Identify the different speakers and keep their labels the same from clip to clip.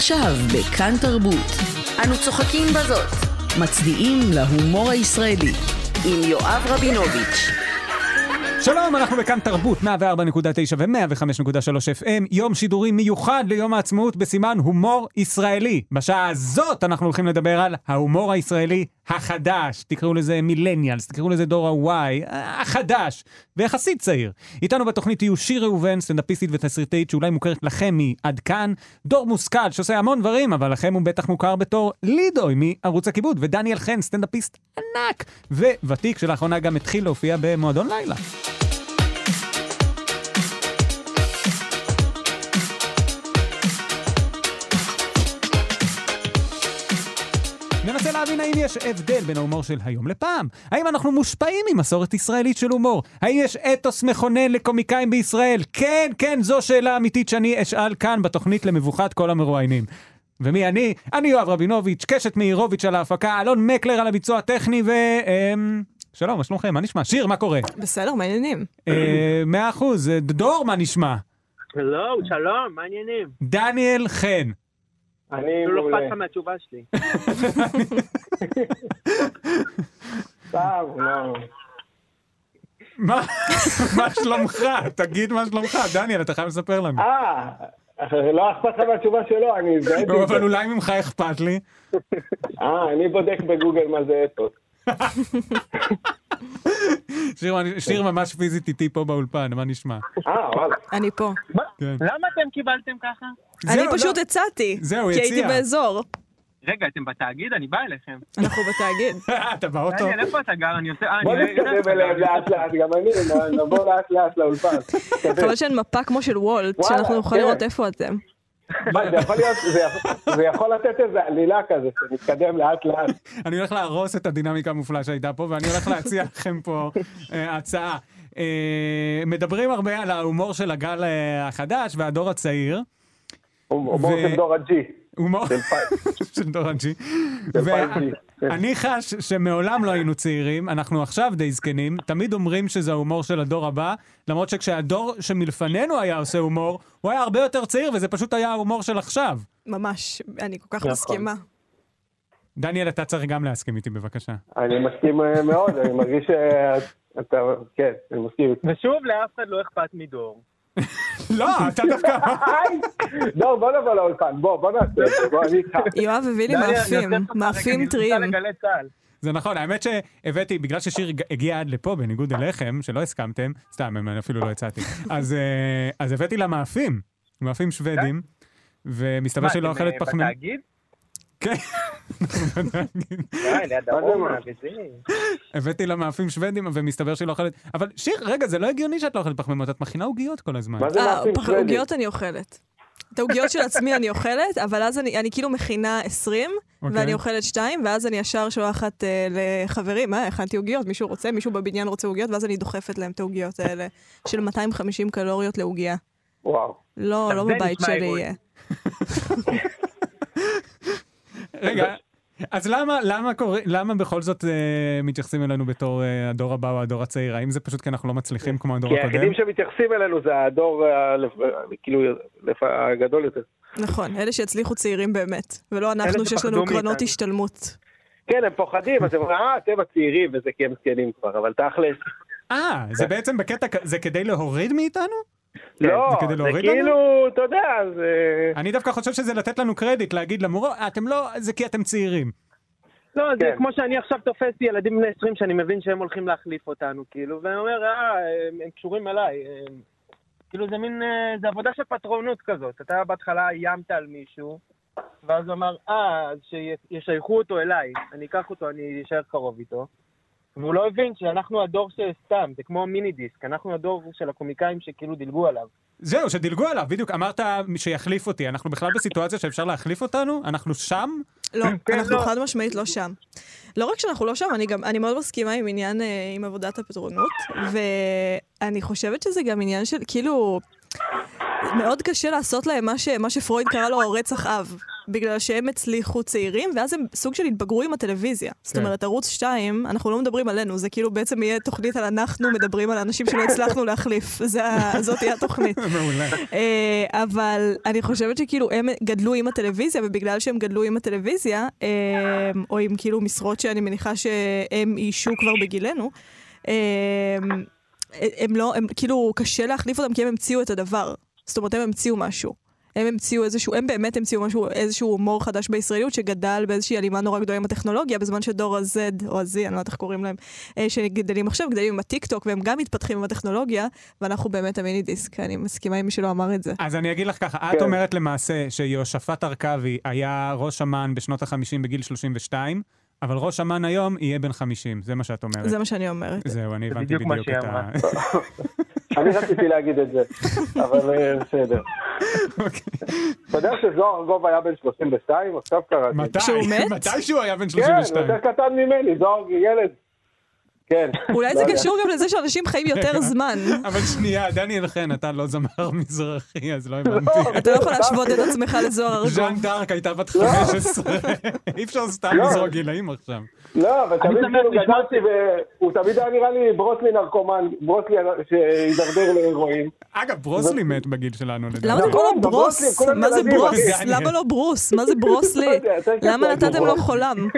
Speaker 1: עכשיו בכאן תרבות. אנו צוחקים בזאת. מצדיעים להומור הישראלי. עם יואב רבינוביץ'.
Speaker 2: שלום, אנחנו בכאן תרבות 104.9 ו-105.3 FM, יום שידורים מיוחד ליום העצמאות בסימן הומור ישראלי. בשעה הזאת אנחנו הולכים לדבר על ההומור הישראלי החדש, תקראו לזה מילניאלס, תקראו לזה דור ה-Y, החדש, ויחסית צעיר. איתנו בתוכנית יהיו שיר ראובן, סטנדאפיסטית ותסריטאית שאולי מוכרת לכם מ"עד כאן", דור מושכל שעושה המון דברים, אבל לכם הוא בטח מוכר בתור לידוי מערוץ הכיבוד, ודניאל חן, סטנדאפיסט ענק, וותיק שלאחרונה גם התחיל להופיע במועדון לילה. להבין האם יש הבדל בין ההומור של היום לפעם. האם אנחנו מושפעים ממסורת ישראלית של הומור? האם יש אתוס מכונן לקומיקאים בישראל? כן, כן, זו שאלה אמיתית שאני אשאל כאן בתוכנית למבוכת כל המרואיינים. ומי אני? אני יואב רבינוביץ', קשת מאירוביץ' על ההפקה, אלון מקלר על הביצוע הטכני ו... אמ, שלום, מה שלומכם? מה נשמע? שיר, מה קורה?
Speaker 3: בסדר, מה העניינים?
Speaker 2: אה, מאה אחוז. דור, מה נשמע?
Speaker 4: שלום, שלום, מה העניינים?
Speaker 2: דניאל חן.
Speaker 5: אני
Speaker 4: לא
Speaker 5: מעולה.
Speaker 4: אכפת לך מהתשובה שלי.
Speaker 5: סתם, לא.
Speaker 2: מה מה שלומך? תגיד מה שלומך. דניאל, אתה חייב לספר לנו.
Speaker 5: אה, לא אכפת לך מהתשובה שלו, אני הזדהיתי.
Speaker 2: לא. אבל אולי ממך אכפת לי.
Speaker 5: אה, אני בודק בגוגל מה זה אתוס.
Speaker 2: שיר, שיר ממש פיזית איתי פה באולפן, מה נשמע?
Speaker 5: אה, וואלה.
Speaker 3: אני פה.
Speaker 2: כן.
Speaker 4: למה אתם קיבלתם ככה?
Speaker 3: אני
Speaker 2: זהו,
Speaker 3: פשוט
Speaker 2: לא.
Speaker 3: הצעתי.
Speaker 2: זהו,
Speaker 3: כי הייתי
Speaker 2: הציע.
Speaker 3: באזור.
Speaker 4: רגע, אתם בתאגיד? אני בא אליכם.
Speaker 3: אנחנו בתאגיד.
Speaker 2: אתה באוטו?
Speaker 4: דניאל, איפה אתה גר? אני עושה... אה,
Speaker 5: בוא
Speaker 4: אני יודע איפה
Speaker 5: נתקדם
Speaker 4: אתה
Speaker 5: אליהם. לאט לאט, גם אני, נבוא לאט לאט לאולפן.
Speaker 3: חבל שאין מפה כמו של וולט, שאנחנו נוכל
Speaker 5: כן.
Speaker 3: לראות איפה אתם.
Speaker 5: זה יכול להיות, זה יכול- זה יכול לתת איזה עלילה כזה, שנתקדם לאט לאט.
Speaker 2: אני הולך להרוס את הדינמיקה המופלאה שהייתה פה, ואני הולך להציע לכם פה אה, הצעה. אה, מדברים הרבה על ההומור של הגל אה, החדש והדור הצעיר.
Speaker 5: הומור של דור הג'י.
Speaker 2: הומור
Speaker 5: של
Speaker 2: דור הג'י.
Speaker 5: כן.
Speaker 2: ואני חש שמעולם לא היינו צעירים, אנחנו עכשיו די זקנים, תמיד אומרים שזה ההומור של הדור הבא, למרות שכשהדור שמלפנינו היה עושה הומור, הוא היה הרבה יותר צעיר, וזה פשוט היה ההומור של עכשיו.
Speaker 3: ממש, אני כל כך
Speaker 5: נכון.
Speaker 3: מסכימה.
Speaker 2: דניאל, אתה צריך גם להסכים איתי בבקשה.
Speaker 5: אני מסכים אה, מאוד, אני מרגיש שאתה, כן, אני מסכים.
Speaker 4: ושוב, לאף אחד לא אכפת מדור.
Speaker 2: לא, אתה דווקא...
Speaker 5: דור, בוא נבוא לאולפן, בוא, בוא נעשה את זה, בוא, אני איתך.
Speaker 3: יואב הביא לי מאפים, מאפים טריים.
Speaker 4: נמצא לגלי צה"ל.
Speaker 2: זה נכון, האמת שהבאתי, בגלל ששיר הג- הגיע עד לפה, בניגוד אליכם, שלא הסכמתם, סתם, אני אפילו לא הצעתי, אז, אה, אז הבאתי לה מאפים, מאפים שוודים, ומסתבר
Speaker 4: מה,
Speaker 2: שהיא לא
Speaker 4: אתם,
Speaker 2: אוכלת
Speaker 4: אה,
Speaker 2: פחמימות.
Speaker 4: בתאגיד?
Speaker 2: כן.
Speaker 4: וזה.
Speaker 2: הבאתי לה מאפים שוודים, ומסתבר שהיא לא אוכלת... אבל שיר, רגע, זה לא הגיוני שאת לא אוכלת פחמימות, את מכינה עוגיות כל הזמן.
Speaker 5: מה זה
Speaker 3: אה,
Speaker 5: מאפים
Speaker 3: פח-
Speaker 5: שוודים?
Speaker 3: עוגיות אני אוכלת. את העוגיות של עצמי אני אוכלת, אבל אז אני, אני כאילו מכינה 20,
Speaker 2: אוקיי.
Speaker 3: ואני אוכלת 2, ואז אני ישר שולחת אה, לחברים, מה, הכנתי עוגיות, מישהו רוצה, מישהו בבניין רוצה עוגיות, ואז אני דוחפת להם את העוגיות האלה, של 250 קלוריות לעוגיה.
Speaker 5: וואו.
Speaker 3: לא, לא בבית שלי. יהיה.
Speaker 2: רגע, אז למה, למה, קורא, למה בכל זאת אה, מתייחסים אלינו בתור אה, הדור הבא או הדור הצעיר? האם זה פשוט כי אנחנו לא מצליחים כמו הדור
Speaker 5: כי
Speaker 2: הקודם?
Speaker 5: היחידים שמתייחסים אלינו זה הדור, ה- לפ- כאילו, לפ- הגדול יותר.
Speaker 3: נכון, אלה שהצליחו צעירים באמת, ולא אנחנו שיש לנו קרנות. השתלמות.
Speaker 5: כן, הם פוחדים, אז הם אומרים, אה, אתם הצעירים, וזה כי הם זקנים כבר, אבל תכלס,
Speaker 2: אה, זה בעצם בקטע, זה כדי להוריד מאיתנו?
Speaker 5: לא,
Speaker 2: זה?
Speaker 5: כאילו, אתה יודע, זה...
Speaker 2: אני דווקא חושב שזה לתת לנו קרדיט, להגיד למורו, אתם לא, זה כי אתם צעירים.
Speaker 4: לא, זה
Speaker 5: כן.
Speaker 4: כמו שאני עכשיו תופס ילדים בני 20 שאני מבין שהם הולכים להחליף אותנו, כאילו, ואני אומר, אה, הם- הם קשורים אליי. הם- כאילו, זה מין, אה, זה עבודה של פטרונות כזאת. אתה בהתחלה איימת על מישהו, ואז הוא אמר, אה, אז שישייכו אותו אליי, אני אקח אותו, אני אשאר קרוב איתו. והוא לא הבין שאנחנו הדור שסתם, זה כמו מיני דיסק, אנחנו הדור של הקומיקאים שכאילו דילגו עליו.
Speaker 2: זהו, שדילגו עליו, בדיוק, אמרת שיחליף אותי. אנחנו בכלל בסיטואציה שאפשר להחליף אותנו? אנחנו שם?
Speaker 3: לא,
Speaker 4: כן,
Speaker 3: אנחנו
Speaker 4: לא.
Speaker 3: חד משמעית לא שם. לא רק שאנחנו לא שם, אני גם, אני מאוד מסכימה עם עניין, אה, עם עבודת הפתרונות, ואני חושבת שזה גם עניין של, כאילו, מאוד קשה לעשות להם מה, ש, מה שפרויד קרא לו רצח אב. בגלל שהם הצליחו צעירים, ואז הם סוג של התבגרו עם הטלוויזיה. זאת
Speaker 2: כן.
Speaker 3: אומרת, ערוץ 2, אנחנו לא מדברים עלינו, זה כאילו בעצם יהיה תוכנית על אנחנו מדברים על אנשים שלא הצלחנו להחליף. זה זאת תהיה התוכנית.
Speaker 2: מעולה.
Speaker 3: אה, אבל אני חושבת שכאילו הם גדלו עם הטלוויזיה, ובגלל שהם גדלו עם הטלוויזיה, אה, או עם כאילו משרות שאני מניחה שהם איישו כבר בגילנו, אה, הם לא, הם כאילו, קשה להחליף אותם כי הם המציאו את הדבר. זאת אומרת, הם המציאו משהו. הם המציאו איזשהו, הם באמת המציאו משהו, איזשהו הומור חדש בישראליות שגדל באיזושהי הלימה נורא גדולה עם הטכנולוגיה, בזמן שדור ה-Z, או ה-Z, אני לא יודעת איך קוראים להם, אה, שגדלים עכשיו, גדלים עם הטיקטוק, והם גם מתפתחים עם הטכנולוגיה, ואנחנו באמת המיני דיסק, אני מסכימה עם מי שלא אמר את זה.
Speaker 2: אז אני אגיד לך ככה, את
Speaker 5: כן.
Speaker 2: אומרת למעשה שיהושפט ארכבי היה ראש אמ"ן בשנות ה-50 בגיל 32, אבל ראש אמ"ן היום יהיה בן 50, זה מה שאת אומרת.
Speaker 3: זה מה שאני אומרת.
Speaker 2: זהו, אני הבנתי
Speaker 4: בדיוק מה
Speaker 2: בדיוק
Speaker 4: שהיא
Speaker 2: את ה...
Speaker 4: אמרה.
Speaker 5: אני רציתי להגיד את זה, אבל אה, בסדר.
Speaker 2: אוקיי.
Speaker 5: אתה יודע שזוהר ארגוב היה בן 32? עכשיו קראתי.
Speaker 2: מתי? מתי שהוא היה בן
Speaker 5: כן,
Speaker 2: 32?
Speaker 5: יותר קטן ממני, זוהר ילד. כן.
Speaker 3: אולי
Speaker 5: לא
Speaker 3: זה
Speaker 5: יודע.
Speaker 3: קשור גם לזה שאנשים חיים יותר זמן.
Speaker 2: אבל שנייה, דניאל חן, אתה לא זמר מזרחי, אז לא הבנתי.
Speaker 3: אתה לא יכול להשוות את עצמך לזוהר ארגוב.
Speaker 2: ז'אן דארק הייתה בת 15. אי אפשר סתם
Speaker 5: לא.
Speaker 2: לזרוק גילאים עכשיו.
Speaker 5: לא, אבל תמיד כאילו גדלתי, והוא תמיד היה נראה לי ברוסלי נרקומן, ברוסלי שהידרדר להירואין.
Speaker 2: אגב, ברוסלי מת בגיל שלנו, לדעתי.
Speaker 3: למה אתה קורא לו
Speaker 5: נכון,
Speaker 3: ברוס?
Speaker 5: בברוסלי, כולם
Speaker 3: מה זה ברוס? למה לא ברוס? מה זה ברוסלי?
Speaker 5: לא
Speaker 3: למה נתתם לו
Speaker 5: ברוס.
Speaker 3: חולם?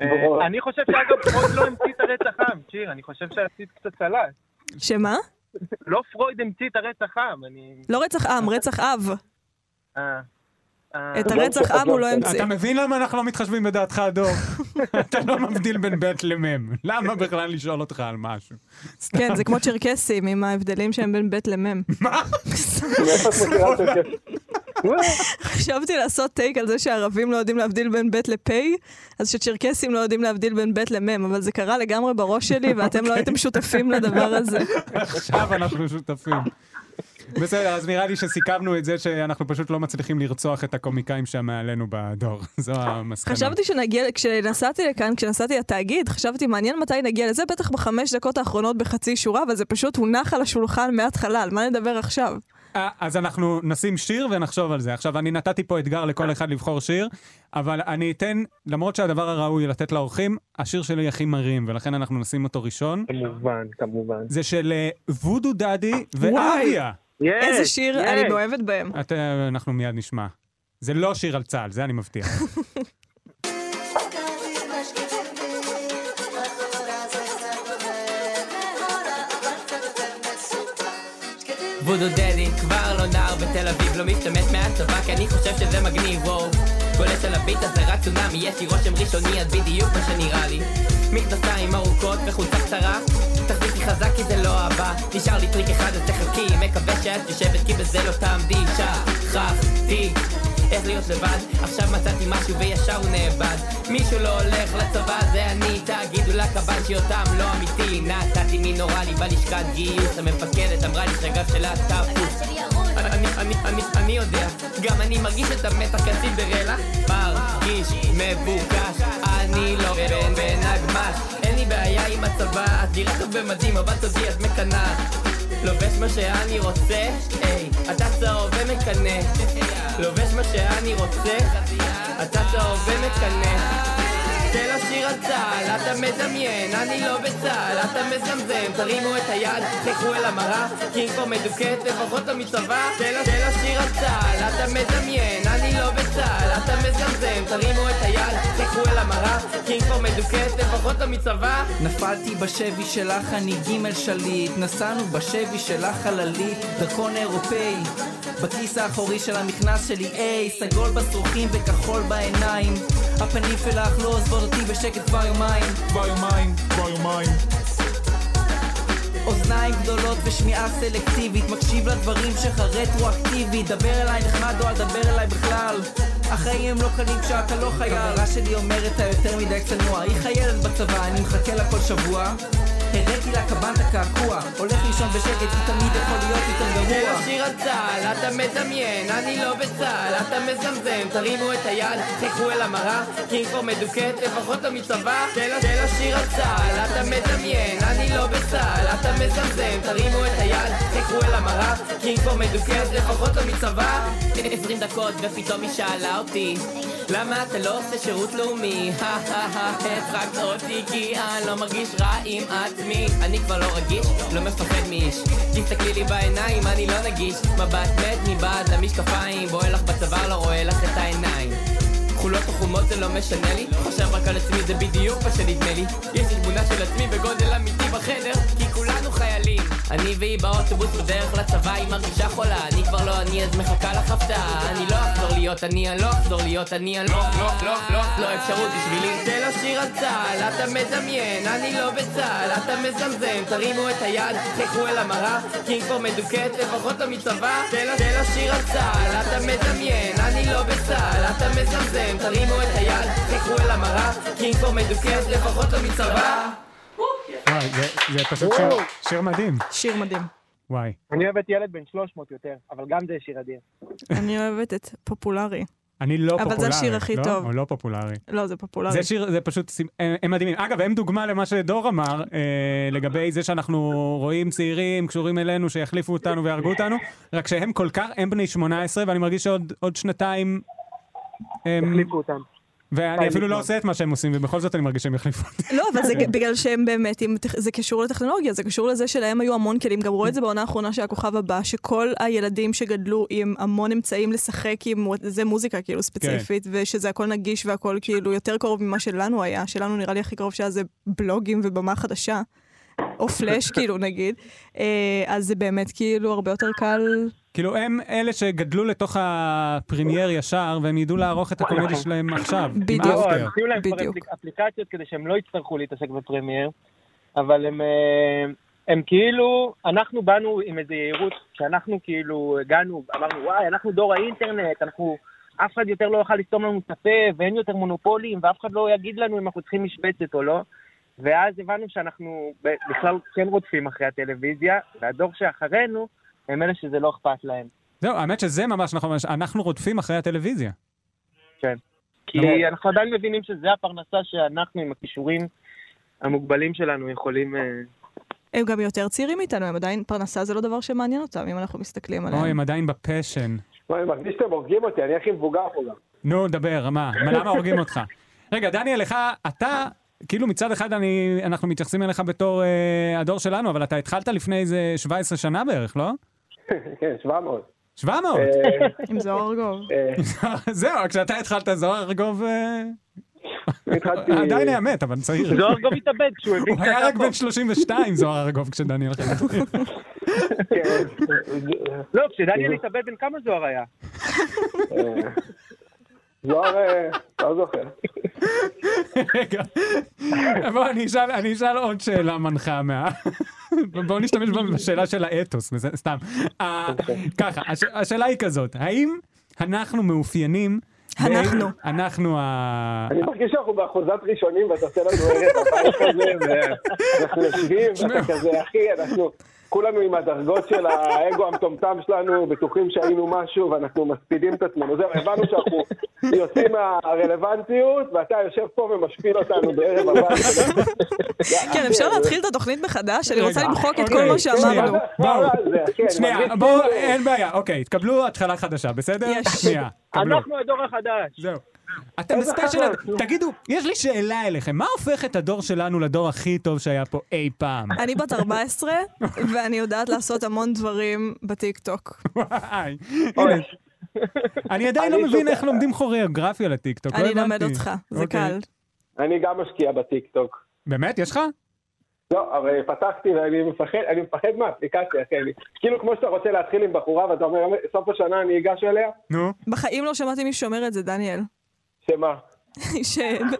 Speaker 4: אה. אני חושב שאגב, פרויד לא המציא את הרצח עם, שיר, אני חושב שעשית קצת סלט.
Speaker 3: שמה?
Speaker 4: לא פרויד המציא את הרצח עם, אני...
Speaker 3: לא רצח עם, רצח אב.
Speaker 4: אה, אה,
Speaker 3: את הרצח עם הוא לא המציא.
Speaker 2: אתה מבין למה אנחנו לא מתחשבים בדעתך, דור? אתה לא מבדיל בין ב' למ'. למה בכלל לשאול אותך על משהו?
Speaker 3: כן, זה כמו צ'רקסים, עם ההבדלים שהם בין ב' למ'.
Speaker 2: מה?
Speaker 3: חשבתי לעשות טייק על זה שערבים לא יודעים להבדיל בין ב' לפ', אז שצ'רקסים לא יודעים להבדיל בין ב' למ', אבל זה קרה לגמרי בראש שלי, ואתם לא הייתם שותפים לדבר הזה.
Speaker 2: עכשיו אנחנו שותפים. בסדר, אז נראה לי שסיכמנו את זה שאנחנו פשוט לא מצליחים לרצוח את הקומיקאים שם מעלינו בדור. זו המסקנה.
Speaker 3: חשבתי שנגיע, כשנסעתי לכאן, כשנסעתי לתאגיד, חשבתי מעניין מתי נגיע לזה, בטח בחמש דקות האחרונות בחצי שורה, אבל זה פשוט הונח על השולחן מההתחלה, על מה נדבר עכשיו?
Speaker 2: אה, אז אנחנו נשים שיר ונחשוב על זה. עכשיו, אני נתתי פה אתגר לכל אחד לבחור שיר, אבל אני אתן, למרות שהדבר הראוי לתת לאורחים, השיר שלי הכי מרים, ולכן אנחנו נשים אותו ראשון.
Speaker 4: כמובן, כמובן.
Speaker 2: זה של אה, וודו דדי
Speaker 3: וואי.
Speaker 2: ואביה.
Speaker 3: איזה שיר. אני מאוהבת בהם.
Speaker 2: אנחנו מיד נשמע. זה לא שיר על צה"ל, זה אני מבטיח.
Speaker 6: וודו דדי כבר לא נער בתל אביב לא משתמט מהצבא כי אני חושב שזה מגניב וואו. גולש על הביט הזה רק צונאמי יש לי רושם ראשוני אז בדיוק מה שנראה לי. מכנסיים ארוכות וחולצה קצרה. תחזיקי חזק כי זה לא הבא נשאר לי טריק אחד אז תחכי מקווה שאת יושבת כי בזה לא תעמדי. שכחתי איך להיות לבד. עכשיו מצאתי משהו וישר הוא נאבד. מישהו לא הולך לצבא זה אני תגידו לקב"ן שאותם לא אמיתי. נתתי מינורלי בלשכת גיוס המפקדת אמרה לי שהגב שלה תפוס. אני, אני, אני, אני יודע, גם אני מרגיש את המתח כסינדרלה מרגיש מבוקש, אני לא בן בן הגמש אין לי בעיה עם הצבא, את נראית טוב במדים, אבל תודי את מקנאה. לובש מה שאני רוצה, היי, אתה צהוב ומקנא. לובש מה שאני רוצה, אתה צהוב ומקנא. זה לא שיר על צה"ל, אתה מדמיין, אני לא בצה"ל, אתה מזמזם, תרימו את היד, תלכו אל המראה, כי כבר מדוכאת, לפחות לא מצבא, זה לא, זה לא שיר על צה"ל, אתה מדמיין, אני לא בצה"ל, אתה מזמזם, תרימו את היד, תלכו אל המראה, כי כבר מדוכאת, לפחות לא מצבא,
Speaker 7: נפלתי בשבי שלך, אני גימל שליט. נסענו בשבי שלך חללית, דרכון אירופאי. בכיס האחורי של המכנס שלי, איי, סגול בשרוכים וכחול בעיניים. הפנים שלך לא עוזבות אותי בשקט כבר יומיים. כבר יומיים, כבר יומיים. אוזניים גדולות ושמיעה סלקטיבית מקשיב לדברים שלך רטרואקטיבית דבר אליי נחמד או אל תדבר אליי בכלל החיים לא קלים כשאתה לא חייל. חברה שלי אומרת אתה יותר מדי צנוע. היא חיילת בצבא אני מחכה לה כל שבוע הראיתי לה קב"ן את הקעקוע. הולך לישון בשקט כי תמיד יכול להיות יותר
Speaker 6: זה
Speaker 7: גרוע
Speaker 6: לא שיר על צה"ל, אתה מדמיין, אני לא בצה"ל, אתה מזמזם, תרימו את היד, תלכו אל המראה, כי אם כבר מדוכאת, לפחות מצבא, זה לא, זה שיר על צה"ל, אתה מדמיין, אני לא בצה"ל, אתה מזמזם, תרימו את היד, תלכו אל המראה, כי אם כבר מדוכאת לפחות מצבא 20 דקות ופתאום היא שאלה אותי למה אתה לא עושה שירות לאומי? הצחקת אותי כי אני לא מרגיש רע עם עצמי. אני כבר לא רגיש, לא מפחד מאיש. תסתכלי לי בעיניים, אני לא נגיש. מבט מת מבעד למשקפיים בוער לך בצוואר, לא רואה לך את העיניים. כחולות או חומות זה לא משנה לי. חושב רק על עצמי זה בדיוק מה שנדמה לי. יש לי תמונה של עצמי בגודל אמיתי בחדר כי כולנו חיילים. אני והיא באוטובוס בדרך לצבא היא מרגישה חולה. אני כבר לא אני אז מחכה לך הפתעה אני לא אחזור להיות אני אני לא אחזור להיות אני אני לא לא לא לא לא אפשרות בשבילי. תן לו שיר על צה"ל אתה מדמיין אני לא בצה"ל. אתה מזמזם תרימו את היד תלכו אל המראה. כי אם כבר מדוכאת לפחות לא מצבא. תן לו תן לו שיר על צה"ל אתה מדמיין אני לא בצה"ל. אתה מזמזם תרימו את היד תלכו אל המראה. כי אם כבר מדוכאת לפחות לא מצבא
Speaker 2: וואי, זה- זה פשוט שיר- שיר מדהים.
Speaker 3: שיר מדהים.
Speaker 2: וואי.
Speaker 4: אני אוהב את ילד בן 300 יותר, אבל גם זה שיר אדיר.
Speaker 3: אני אוהבת את פופולרי.
Speaker 2: אני לא
Speaker 3: אבל זה
Speaker 2: פופולרי.
Speaker 3: השיר הכי
Speaker 2: לא?
Speaker 3: טוב.
Speaker 2: או לא פופולרי.
Speaker 3: לא, זה פופולרי.
Speaker 2: זה שיר, זה פשוט, הם הם מדהימים. אגב, הם דוגמה למה שדור אמר, אה, לגבי זה שאנחנו רואים צעירים קשורים אלינו שיחליפו אותנו ויהרגו אותנו, רק שהם כל כך, הם בני 18, ואני מרגיש שעוד עוד שנתיים... הם,
Speaker 4: החליפו אותם.
Speaker 2: ואני אפילו לא עושה את מה שהם עושים, ובכל זאת אני מרגיש שהם יחליפו אותי.
Speaker 3: לא, אבל זה בגלל שהם באמת, זה קשור לטכנולוגיה, זה קשור לזה שלהם היו המון כלים. גם רואה את זה בעונה האחרונה של הכוכב הבא, שכל הילדים שגדלו עם המון אמצעים לשחק עם, זה מוזיקה כאילו ספציפית, ושזה הכל נגיש והכל כאילו יותר קרוב ממה שלנו היה. שלנו נראה לי הכי קרוב שהיה זה בלוגים ובמה חדשה. או פלאש כאילו נגיד, אה, אז זה באמת כאילו הרבה יותר קל.
Speaker 2: כאילו, הם אלה שגדלו לתוך הפרמייר ישר, והם ידעו לערוך את הקומדיה שלהם עכשיו.
Speaker 3: בדיוק.
Speaker 4: לא. אז הביאו להם כבר
Speaker 3: בדיוק.
Speaker 4: אפליק- אפליקציות כדי שהם לא יצטרכו להתעסק בפרמייר, אבל הם, אה, הם כאילו, אנחנו באנו עם איזו יהירות, כשאנחנו כאילו הגענו, אמרנו, וואי, אנחנו דור האינטרנט, אנחנו, אף אחד יותר לא יוכל לסתום לנו את הפה, ואין יותר מונופולים, ואף אחד לא יגיד לנו אם אנחנו צריכים משבצת או לא. ואז הבנו שאנחנו בכלל כן רודפים אחרי הטלוויזיה, והדור שאחרינו, הם אלה שזה לא אכפת להם.
Speaker 2: זהו, האמת שזה ממש נכון, אנחנו רודפים אחרי הטלוויזיה.
Speaker 4: כי אנחנו עדיין מבינים שזה הפרנסה שאנחנו עם הכישורים המוגבלים שלנו יכולים... אה,
Speaker 3: הם גם יותר צעירים מאיתנו, הם עדיין, פרנסה זה לא דבר שמעניין אותם, אם אנחנו מסתכלים עליהם.
Speaker 2: אוי, הם עדיין בפשן.
Speaker 5: אני מרגיש שאתם הורגים אותי, אני הכי מבוגר פה גם.
Speaker 2: נו, דבר? מה, למה הורגים אותך? רגע, דניאל, לך, אתה, כאילו מצד אחד אני, אנחנו מתייחסים אליך בתור אה, הדור שלנו, אבל אתה התחלת לפני איזה 17 שנה בערך, לא?
Speaker 5: כן, 700.
Speaker 2: 700!
Speaker 5: אה,
Speaker 3: עם זוהר ארגוב.
Speaker 5: אה,
Speaker 2: זהו, כשאתה התחלת זוהר ארגוב, אה,
Speaker 5: התחלתי...
Speaker 2: עדיין היה מת, אבל צעיר.
Speaker 4: זוהר גוב התאבד כשהוא הבין
Speaker 2: הוא היה רק. בן 32, זוהר ארגוב, כשדניאל חזר.
Speaker 5: כן,
Speaker 4: לא, כשדניאל התאבד בן כמה זוהר היה?
Speaker 5: זוהר, אה, לא זוכר.
Speaker 2: רגע, בוא, אני אשאל- אני אשאל עוד שאלה מנחה מה... בואו נשתמש בשאלה של האתוס, סתם. אה, ככה, הש- השאלה היא כזאת, האם אנחנו מאופיינים...
Speaker 3: אנחנו.
Speaker 2: אנחנו ה...
Speaker 5: אני מרגיש שאנחנו באחוזת ראשונים ואתה עושה לנו ערב הבית כזה, ואנחנו יושבים, ואתה כזה, אחי, אנחנו כולנו עם הדרגות של האגו המטומטם שלנו, בטוחים שהיינו משהו, ואנחנו מספידים את עצמנו. זהו, הבנו שאנחנו יוצאים מהרלוונטיות, ואתה יושב פה ומשפיל אותנו בערב הבית.
Speaker 3: כן, אפשר להתחיל את התוכנית מחדש? אני רוצה למחוק את
Speaker 2: אוקיי,
Speaker 3: כל מה. שאמרנו.
Speaker 2: בואו,
Speaker 5: כן,
Speaker 2: שנייה, בואו, אין בעיה, אוקיי, תקבלו התחלה חדשה, בסדר?
Speaker 3: יש.
Speaker 4: אנחנו הדור החדש.
Speaker 2: זהו. אתם
Speaker 5: ב special.
Speaker 2: תגידו, יש לי שאלה אליכם, מה הופך את הדור שלנו לדור הכי טוב שהיה פה אי פעם?
Speaker 3: אני בת 14, ואני יודעת לעשות המון דברים בטיקטוק.
Speaker 2: וואי, הנה. אני עדיין לא מבין איך לומדים כוריאוגרפיה לטיקטוק, לא
Speaker 3: אני. אלמד אותך, זה
Speaker 2: אוקיי.
Speaker 3: קל.
Speaker 5: אני גם משקיע בטיקטוק.
Speaker 2: באמת? יש לך?
Speaker 5: לא, אבל פתחתי ואני מפחד, אני מפחד מהאפליקציה. אני- כאילו כמו שאתה רוצה להתחיל עם בחורה ואתה אומר, סוף השנה אני אגש אליה,
Speaker 2: נו.
Speaker 3: בחיים לא שמעתי מי שאומר את זה, דניאל.
Speaker 5: שמה?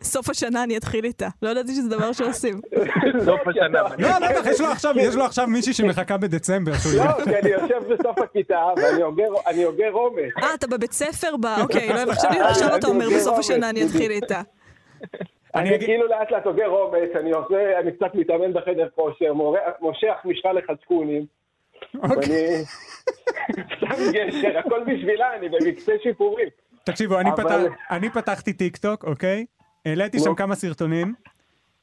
Speaker 3: שסוף השנה אני אתחיל איתה. לא ידעתי שזה דבר שעושים.
Speaker 4: סוף השנה.
Speaker 2: לא, בטח, יש לו עכשיו, יש לו עכשיו מישהי שמחכה בדצמבר
Speaker 5: לא. כי אני יושב בסוף הכיתה ואני אוגר- אני אוגר עומס.
Speaker 3: אה, אתה בבית ספר אוקיי, לא. עכשיו- עכשיו אתה אומר בסוף השנה אני אתחיל איתה.
Speaker 2: אני
Speaker 5: כאילו לאט לאט אוגר עומס, אני עושה, אני קצת מתאמן בחדר כושר, מושך משקל לחצקונים,
Speaker 2: אוקיי.
Speaker 5: ואני שם גשר, הכל בשבילה, אני במקצה שיפורים.
Speaker 2: תקשיבו, אני
Speaker 5: אבל-
Speaker 2: פתח- אני פתחתי טיק טוק, אוקיי? העליתי שם
Speaker 5: נו.
Speaker 2: כמה סרטונים,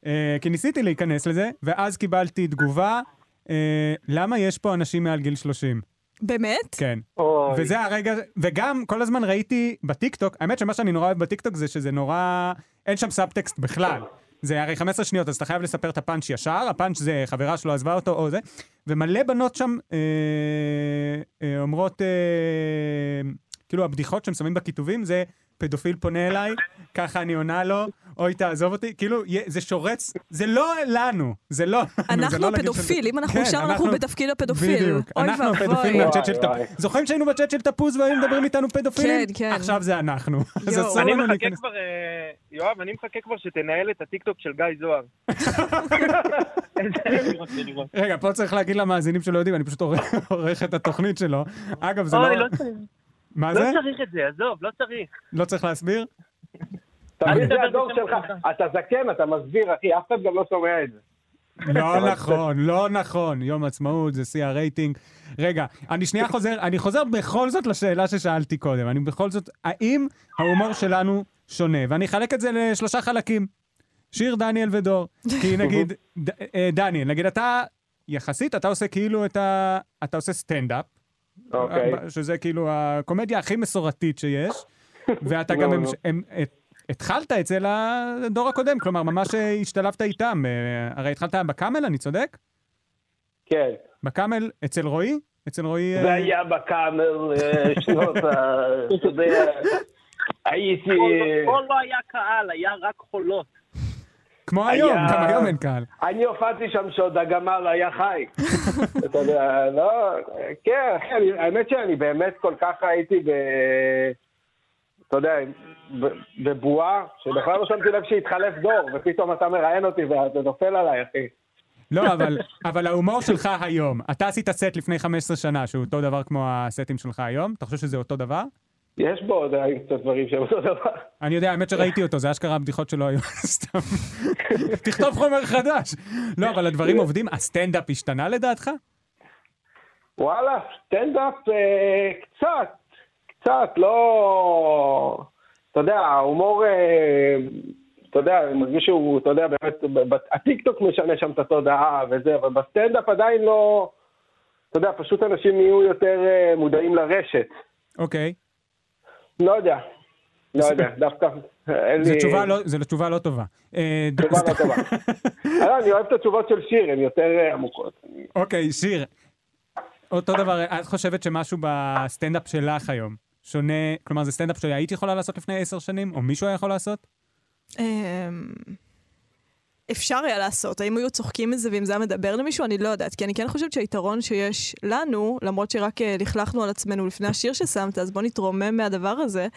Speaker 2: אה, כי ניסיתי להיכנס לזה, ואז קיבלתי תגובה, אה, למה יש פה אנשים מעל גיל 30?
Speaker 3: באמת?
Speaker 2: כן.
Speaker 5: אוי.
Speaker 2: וזה הרגע, וגם כל הזמן ראיתי בטיקטוק, האמת שמה שאני נורא אוהב בטיקטוק זה שזה נורא, אין שם סאבטקסט בכלל. זה הרי 15 שניות, אז אתה חייב לספר את הפאנץ' ישר, הפאנץ' זה חברה שלו עזבה אותו או זה, ומלא בנות שם אה, אה, אומרות, אה, כאילו הבדיחות שהם שמים בכיתובים זה פדופיל פונה אליי, ככה אני עונה לו, אוי תעזוב אותי, כאילו זה שורץ, זה לא לנו, זה לא לנו,
Speaker 3: אנחנו
Speaker 2: לא של-
Speaker 3: הפדופיל, אם אנחנו
Speaker 2: כן,
Speaker 3: שם אנחנו בתפקיד הפדופיל.
Speaker 2: בדיוק, אנחנו. הפדופיל מהצ'אט של. תפוז. זוכרים שהיינו בצ'אט של תפוז והיו מדברים איתנו פדופילים?
Speaker 3: כן, כן.
Speaker 2: עכשיו זה אנחנו. אז. אסור
Speaker 4: אני
Speaker 2: לנו
Speaker 4: מחכה
Speaker 2: להיכנס.
Speaker 4: כבר, יואב, אני מחכה כבר שתנהל את הטיקטוק של גיא זוהר.
Speaker 2: רגע, פה צריך להגיד למאזינים שלא יודעים, אני פשוט עורך- את התוכנית שלו. אגב, זה
Speaker 4: אוי,
Speaker 2: לא...
Speaker 4: לא צריך.
Speaker 2: מה
Speaker 4: לא
Speaker 2: זה?
Speaker 4: צריך את זה, עזוב, לא צריך.
Speaker 2: לא צריך להסביר?
Speaker 5: תמיד זה הדור שלך. אתה זקן, אתה מסביר, אחי, אף אחד גם לא שומע את זה.
Speaker 2: לא נכון, לא נכון. יום עצמאות זה שיא הרייטינג. רגע, אני שנייה חוזר, אני חוזר בכל זאת לשאלה ששאלתי קודם. אני בכל זאת, האם ההומור שלנו שונה? ואני אחלק את זה לשלושה חלקים. שיר, דניאל ודור. כי נגיד, ד, אה, דניאל, נגיד אתה, יחסית, אתה עושה כאילו את ה... אתה עושה סטנדאפ.
Speaker 5: אוקיי.
Speaker 2: שזה כאילו הקומדיה הכי מסורתית שיש. ואתה גם המש-
Speaker 5: נו.
Speaker 2: הם- את- התחלת אצל הדור הקודם, כלומר, ממש אה, השתלבת איתם. אה, הרי התחלת בקאמל, אני צודק?
Speaker 5: כן.
Speaker 2: בקאמל אצל רועי? אצל רועי... אה,
Speaker 5: זה היה בקאמר אה, שנות ה... אתה יודע, הייתי...
Speaker 4: פה לא היה קהל, היה רק חולות.
Speaker 2: כמו היום, גם היום אין קהל.
Speaker 5: אני הופעתי שם שעוד הגמל היה חי. אתה יודע, לא... כן, אחי, האמת שאני באמת כל כך הייתי ב... אתה יודע, בבועה, שבכלל לא שמתי לב שהתחלף דור, ופתאום אתה מראיין אותי ואתה נופל עליי, אחי.
Speaker 2: לא, אבל, אבל ההומור שלך היום, אתה עשית סט לפני 15 שנה, שהוא אותו דבר כמו הסטים שלך היום, אתה חושב שזה אותו דבר?
Speaker 5: יש בו עוד קצת דברים שהם אותו דבר.
Speaker 2: אני יודע, האמת שראיתי אותו, זה אשכרה הבדיחות שלו היום, סתם. תכתוב חומר חדש. לא, אבל הדברים עובדים, הסטנדאפ השתנה לדעתך?
Speaker 5: וואלה, סטנדאפ אה, קצת, קצת, לא... אתה יודע, ההומור, אה, אתה יודע, אני מרגיש שהוא, אתה יודע, באמת, הטיקטוק משנה שם את התודעה וזה, אבל בסטנדאפ עדיין לא... אתה יודע, פשוט אנשים נהיו יותר אה, מודעים לרשת.
Speaker 2: אוקיי.
Speaker 5: לא יודע. לא יודע, דווקא אין
Speaker 2: זו
Speaker 5: לי...
Speaker 2: לא- זו תשובה לא טובה. אה,
Speaker 5: תשובה לא. טובה. לא, אני אוהב את התשובות של שיר, הן יותר אה, עמוקות.
Speaker 2: אוקיי, שיר. אותו דבר, את חושבת שמשהו בסטנדאפ שלך היום שונה, כלומר זה סטנדאפ שהיית יכולה לעשות לפני עשר שנים, או מישהו היה יכול לעשות?
Speaker 3: אפשר היה לעשות, האם היו צוחקים מזה ואם זה היה מדבר למישהו, אני לא יודעת, כי אני כן חושבת שהיתרון שיש לנו, למרות שרק אה, לכלכנו על עצמנו לפני השיר ששמת, אז בוא נתרומם מהדבר הזה,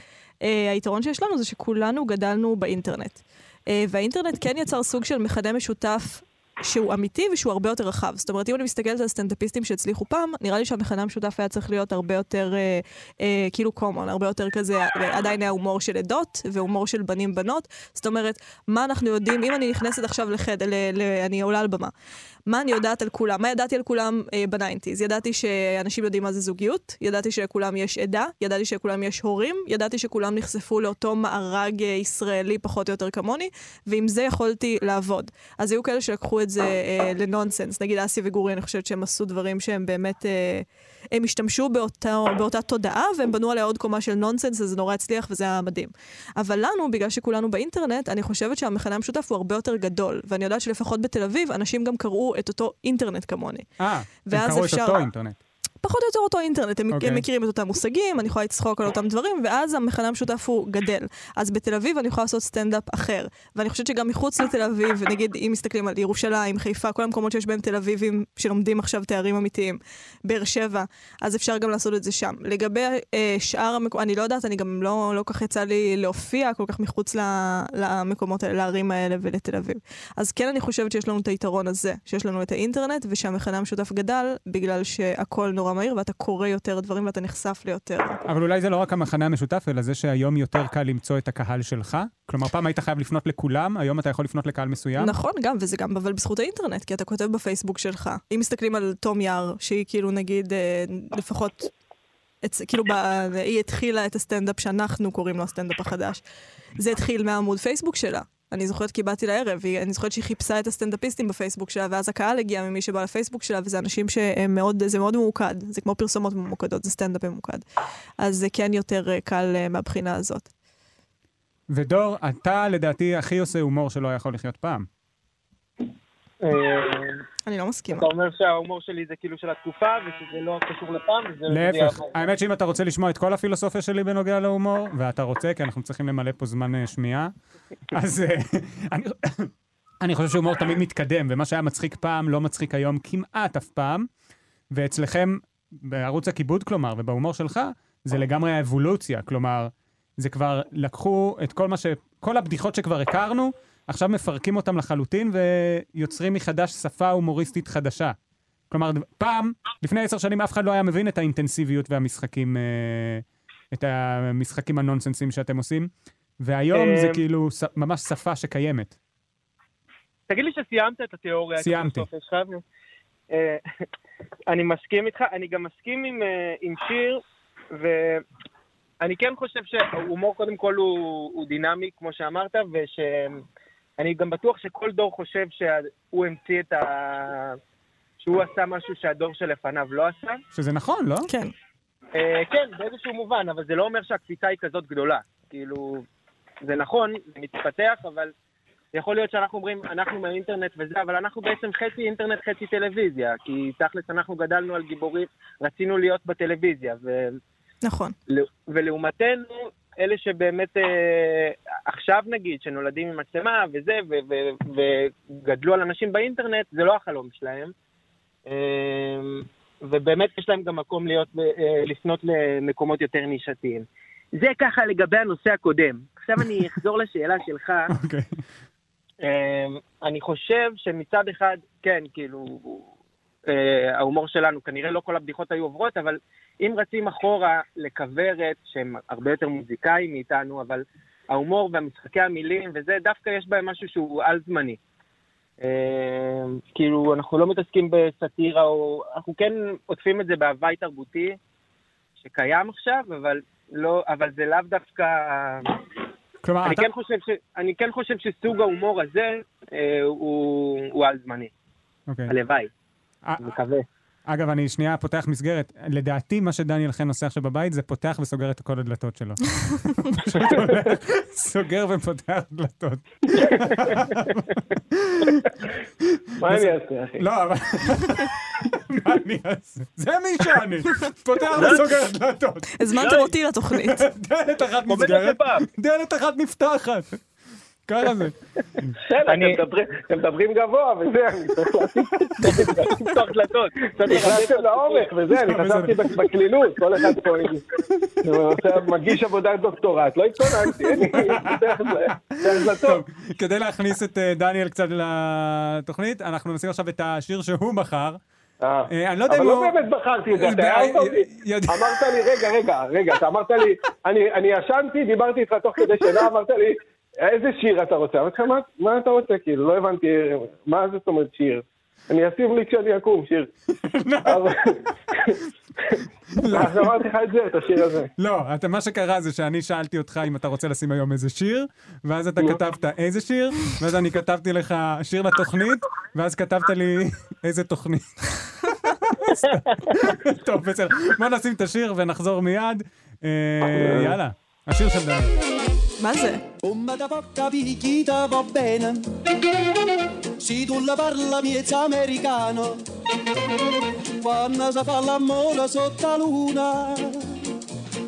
Speaker 3: אה, היתרון שיש לנו זה שכולנו גדלנו באינטרנט. אה, והאינטרנט כן יצר סוג של מכנה משותף שהוא אמיתי ושהוא הרבה יותר רחב. זאת אומרת, אם אני מסתכלת על סטנדאפיסטים שהצליחו פעם, נראה לי שהמכנה המשותף היה צריך להיות הרבה יותר, אה, אה, כאילו common, הרבה יותר כזה, עדיין היה הומור של עדות והומור של בנים-בנות. זאת אומרת, מה אנחנו יודעים, אם אני נכנסת עכשיו לחדר, ל, ל, אני עולה על במה, מה אני יודעת על כולם? מה ידעתי על כולם אה, ב nineties? ידעתי שאנשים יודעים מה זה זוגיות, ידעתי שלכולם יש עדה, ידעתי שלכולם יש הורים, ידעתי שכולם נחשפו לאותו מארג אה, ישראלי פחות או יותר כמוני, ועם זה יכולתי לעבוד. אז היו כאלה שלקחו את זה אה, לנונסנס, נגיד אסי וגורי, אני חושבת שהם עשו דברים שהם באמת, אה, הם השתמשו באותה, באותה תודעה, והם בנו עליה עוד קומה של נונסנס, אז זה נורא הצליח וזה היה מדהים. אבל לנו, בגלל שכולנו באינטרנט, אני חושבת שהמכנה המשותף הוא הרבה יותר גדול, ואני יודעת שלפחות בתל אביב, אנשים גם קראו את אותו אינטרנט כמוני.
Speaker 2: אה, הם קראו את
Speaker 3: אפשר-
Speaker 2: אותו אינטרנט.
Speaker 3: פחות או יותר אותו אינטרנט, הם,
Speaker 2: אוקיי.
Speaker 3: הם מכירים את אותם מושגים, אני יכולה לצחוק על אותם דברים, ואז המכנה המשותף הוא גדל. אז בתל אביב אני יכולה לעשות סטנדאפ אחר. ואני חושבת שגם מחוץ לתל אביב, נגיד אם מסתכלים על ירושלים, חיפה, כל המקומות שיש בהם תל אביבים שלומדים עכשיו תארים אמיתיים, באר שבע, אז אפשר גם לעשות את זה שם. לגבי אה, שאר המקומות, אני לא יודעת, אני גם לא, לא כך יצא לי להופיע כל כך מחוץ למקומות האלה, לערים האלה ולתל אביב. אז כן אני חושבת שיש לנו את היתרון הזה, שיש לנו את האינטרנט, ושהמכנה המשותף גדל, בגלל שהכל נורא מהיר, ואתה קורא יותר דברים ואתה נחשף ליותר.
Speaker 2: אבל אולי זה לא רק המכנה המשותף, אלא זה שהיום יותר קל למצוא את הקהל שלך. כלומר, פעם היית חייב לפנות לכולם, היום אתה יכול לפנות לקהל מסוים.
Speaker 3: נכון, גם, וזה גם אבל בזכות האינטרנט, כי אתה כותב בפייסבוק שלך. אם מסתכלים על תום יער, שהיא כאילו נגיד, אה, לפחות, אצ... כאילו, ב... היא התחילה את הסטנדאפ שאנחנו קוראים לו הסטנדאפ החדש. זה התחיל מהעמוד פייסבוק שלה. אני זוכרת כי באתי לערב, אני זוכרת שהיא חיפשה את הסטנדאפיסטים בפייסבוק שלה, ואז הקהל הגיע ממי שבא לפייסבוק שלה, וזה אנשים שהם מאוד, זה מאוד ממוקד. זה כמו פרסומות ממוקדות, זה סטנדאפ ממוקד. אז זה כן יותר אה, קל אה, מהבחינה הזאת.
Speaker 2: ודור, אתה לדעתי הכי עושה הומור שלא יכול לחיות פעם.
Speaker 3: אני לא מסכימה.
Speaker 4: אתה אומר שההומור שלי זה כאילו של התקופה, ושזה לא קשור לפעם, וזה... זה
Speaker 2: להפך. האמת שאם אתה רוצה לשמוע את כל הפילוסופיה שלי בנוגע להומור, ואתה רוצה, כי אנחנו צריכים למלא פה זמן אה, שמיעה, אז אה, אני- אני חושב שהומור תמיד מתקדם, ומה שהיה מצחיק פעם לא מצחיק היום כמעט אף פעם, ואצלכם, בערוץ הכיבוד כלומר, ובהומור שלך, זה לגמרי האבולוציה, כלומר, זה כבר לקחו את כל מה ש... כל הבדיחות שכבר הכרנו, עכשיו מפרקים אותם לחלוטין ויוצרים מחדש שפה הומוריסטית חדשה. כלומר, פעם, לפני עשר שנים אף אחד לא היה מבין את האינטנסיביות והמשחקים, אה, את המשחקים הנונסנסים שאתם עושים, והיום זה
Speaker 4: אה,
Speaker 2: כאילו ממש שפה שקיימת.
Speaker 4: תגיד לי שסיימת את התיאוריה.
Speaker 2: סיימתי.
Speaker 4: אה, אני מסכים איתך, אני גם מסכים עם, אה, עם שיר, ואני כן חושב שההומור קודם כל הוא, הוא דינמי, כמו שאמרת, ושאני גם בטוח שכל דור חושב שהוא המציא את ה... שהוא עשה משהו שהדור שלפניו לא עשה.
Speaker 2: שזה נכון, לא?
Speaker 3: כן.
Speaker 4: אה, כן, באיזשהו מובן, אבל זה לא אומר שהקפיצה היא כזאת גדולה. כאילו, זה נכון, זה מתפתח, אבל יכול להיות שאנחנו אומרים, אנחנו מהאינטרנט וזה, אבל אנחנו בעצם חצי אינטרנט, חצי טלוויזיה, כי תכלס אנחנו גדלנו על גיבורים, רצינו להיות בטלוויזיה, ו...
Speaker 3: נכון.
Speaker 4: ולעומתנו, אלה שבאמת אה, עכשיו נגיד, שנולדים עם מצלמה וזה, ו- ו- וגדלו על אנשים באינטרנט, זה לא החלום שלהם. אה, ובאמת יש להם גם מקום להיות, אה, לפנות למקומות יותר נישתיים. זה ככה לגבי הנושא הקודם. עכשיו אני אחזור לשאלה שלך.
Speaker 2: אוקיי.
Speaker 4: אמ, אני חושב שמצד אחד, כן, כאילו, אה, ההומור שלנו, כנראה לא כל הבדיחות היו עוברות, אבל אם רצים אחורה לכוורת, שהם הרבה יותר מוזיקאים מאיתנו, אבל ההומור והמשחקי המילים וזה, דווקא יש בהם משהו שהוא על-זמני. אה, כאילו, אנחנו לא מתעסקים בסאטירה, או... אנחנו כן עוטפים את זה בהוואי תרבותי שקיים עכשיו, אבל, לא, אבל זה לאו דווקא...
Speaker 2: כלומר,
Speaker 4: אני
Speaker 2: אתה...
Speaker 4: כן, חושב ש, אני כן חושב שסוג ההומור הזה אה, הוא, הוא על-זמני.
Speaker 2: אוקיי.
Speaker 4: הלוואי,
Speaker 2: אה,
Speaker 4: מקווה.
Speaker 2: אגב, אני שנייה פותח מסגרת. לדעתי, מה שדניאל חן עושה עכשיו בבית זה פותח וסוגר את כל הדלתות שלו. פשוט הולך, סוגר ופותח דלתות.
Speaker 5: מה אני אעשה, אחי?
Speaker 2: לא, אבל... מה אני אעשה? זה מי שאני. פותח וסוגר דלתות.
Speaker 3: הזמנתם אותי לתוכנית.
Speaker 2: דלת אחת נסגרת. דלת אחת נפתחת. ככה זה.
Speaker 5: בסדר, אתם מדברים- גבוה וזה, אני צריך
Speaker 4: דלתות. קצת לרדף
Speaker 5: נכנסתם
Speaker 4: את
Speaker 5: לעומק וזה, אני. חשבתי בקלילות, כל אחד פה מגיש עבודת דוקטורט, לא התכוננתי, אין לי.
Speaker 2: טוב, כדי להכניס את אה, דניאל קצת לתוכנית, אנחנו נשים עכשיו את השיר שהוא בחר.
Speaker 5: אה.
Speaker 2: אה, אני לא יודע
Speaker 5: אבל
Speaker 2: אם
Speaker 5: לא
Speaker 2: הוא...
Speaker 5: באמת בחרתי את זה, אתה הערת אותי. אמרת לי, רגע, רגע, רגע, אתה אמרת לי, אני אני ישנתי, דיברתי איתך תוך כדי שינה, אמרת לי, איזה שיר אתה רוצה? אמרתי לך, "מה- מה אתה רוצה? כאילו, לא הבנתי, מה זאת אומרת שיר? אני אשים לי כשאני אקום, שיר. אבל- אז אמרתי לך את זה, את השיר הזה.
Speaker 2: לא, אתה, מה שקרה זה שאני שאלתי אותך אם אתה רוצה לשים היום איזה שיר, ואז אתה כתבת איזה שיר, ואז אני כתבתי לך שיר לתוכנית, ואז כתבת לי איזה תוכנית. טוב, בסדר. בוא נשים את השיר ונחזור מיד. אה, יאללה, השיר של דניאל.
Speaker 3: Ma se?
Speaker 8: Come da porta picchita va bene. Se tu la parla miezza americano. Quando si fa l'amore sotto la luna.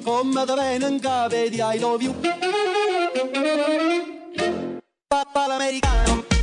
Speaker 8: Come da venen cave di I love you. Papà l'americano.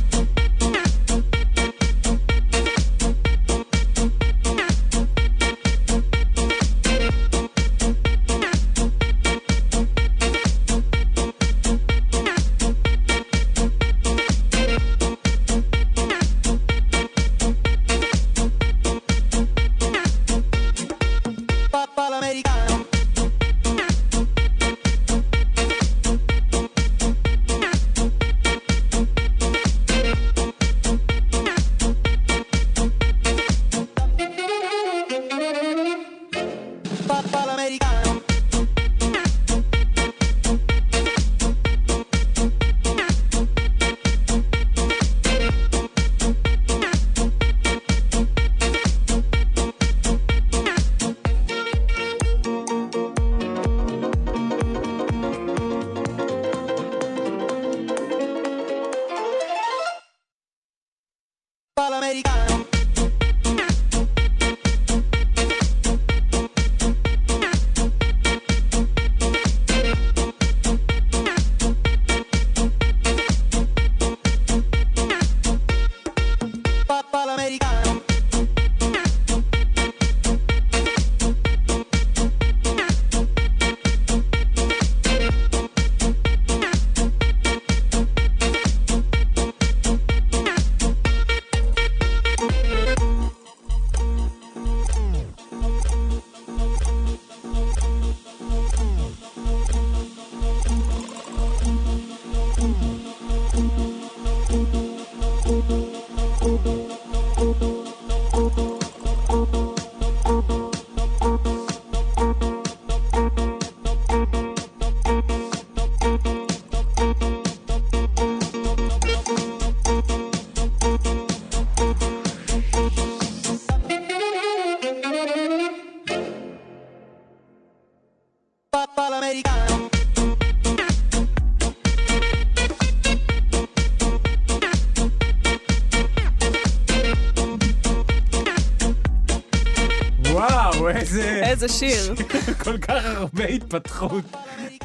Speaker 2: איזה...
Speaker 3: איזה שיר.
Speaker 2: כל כך הרבה התפתחות.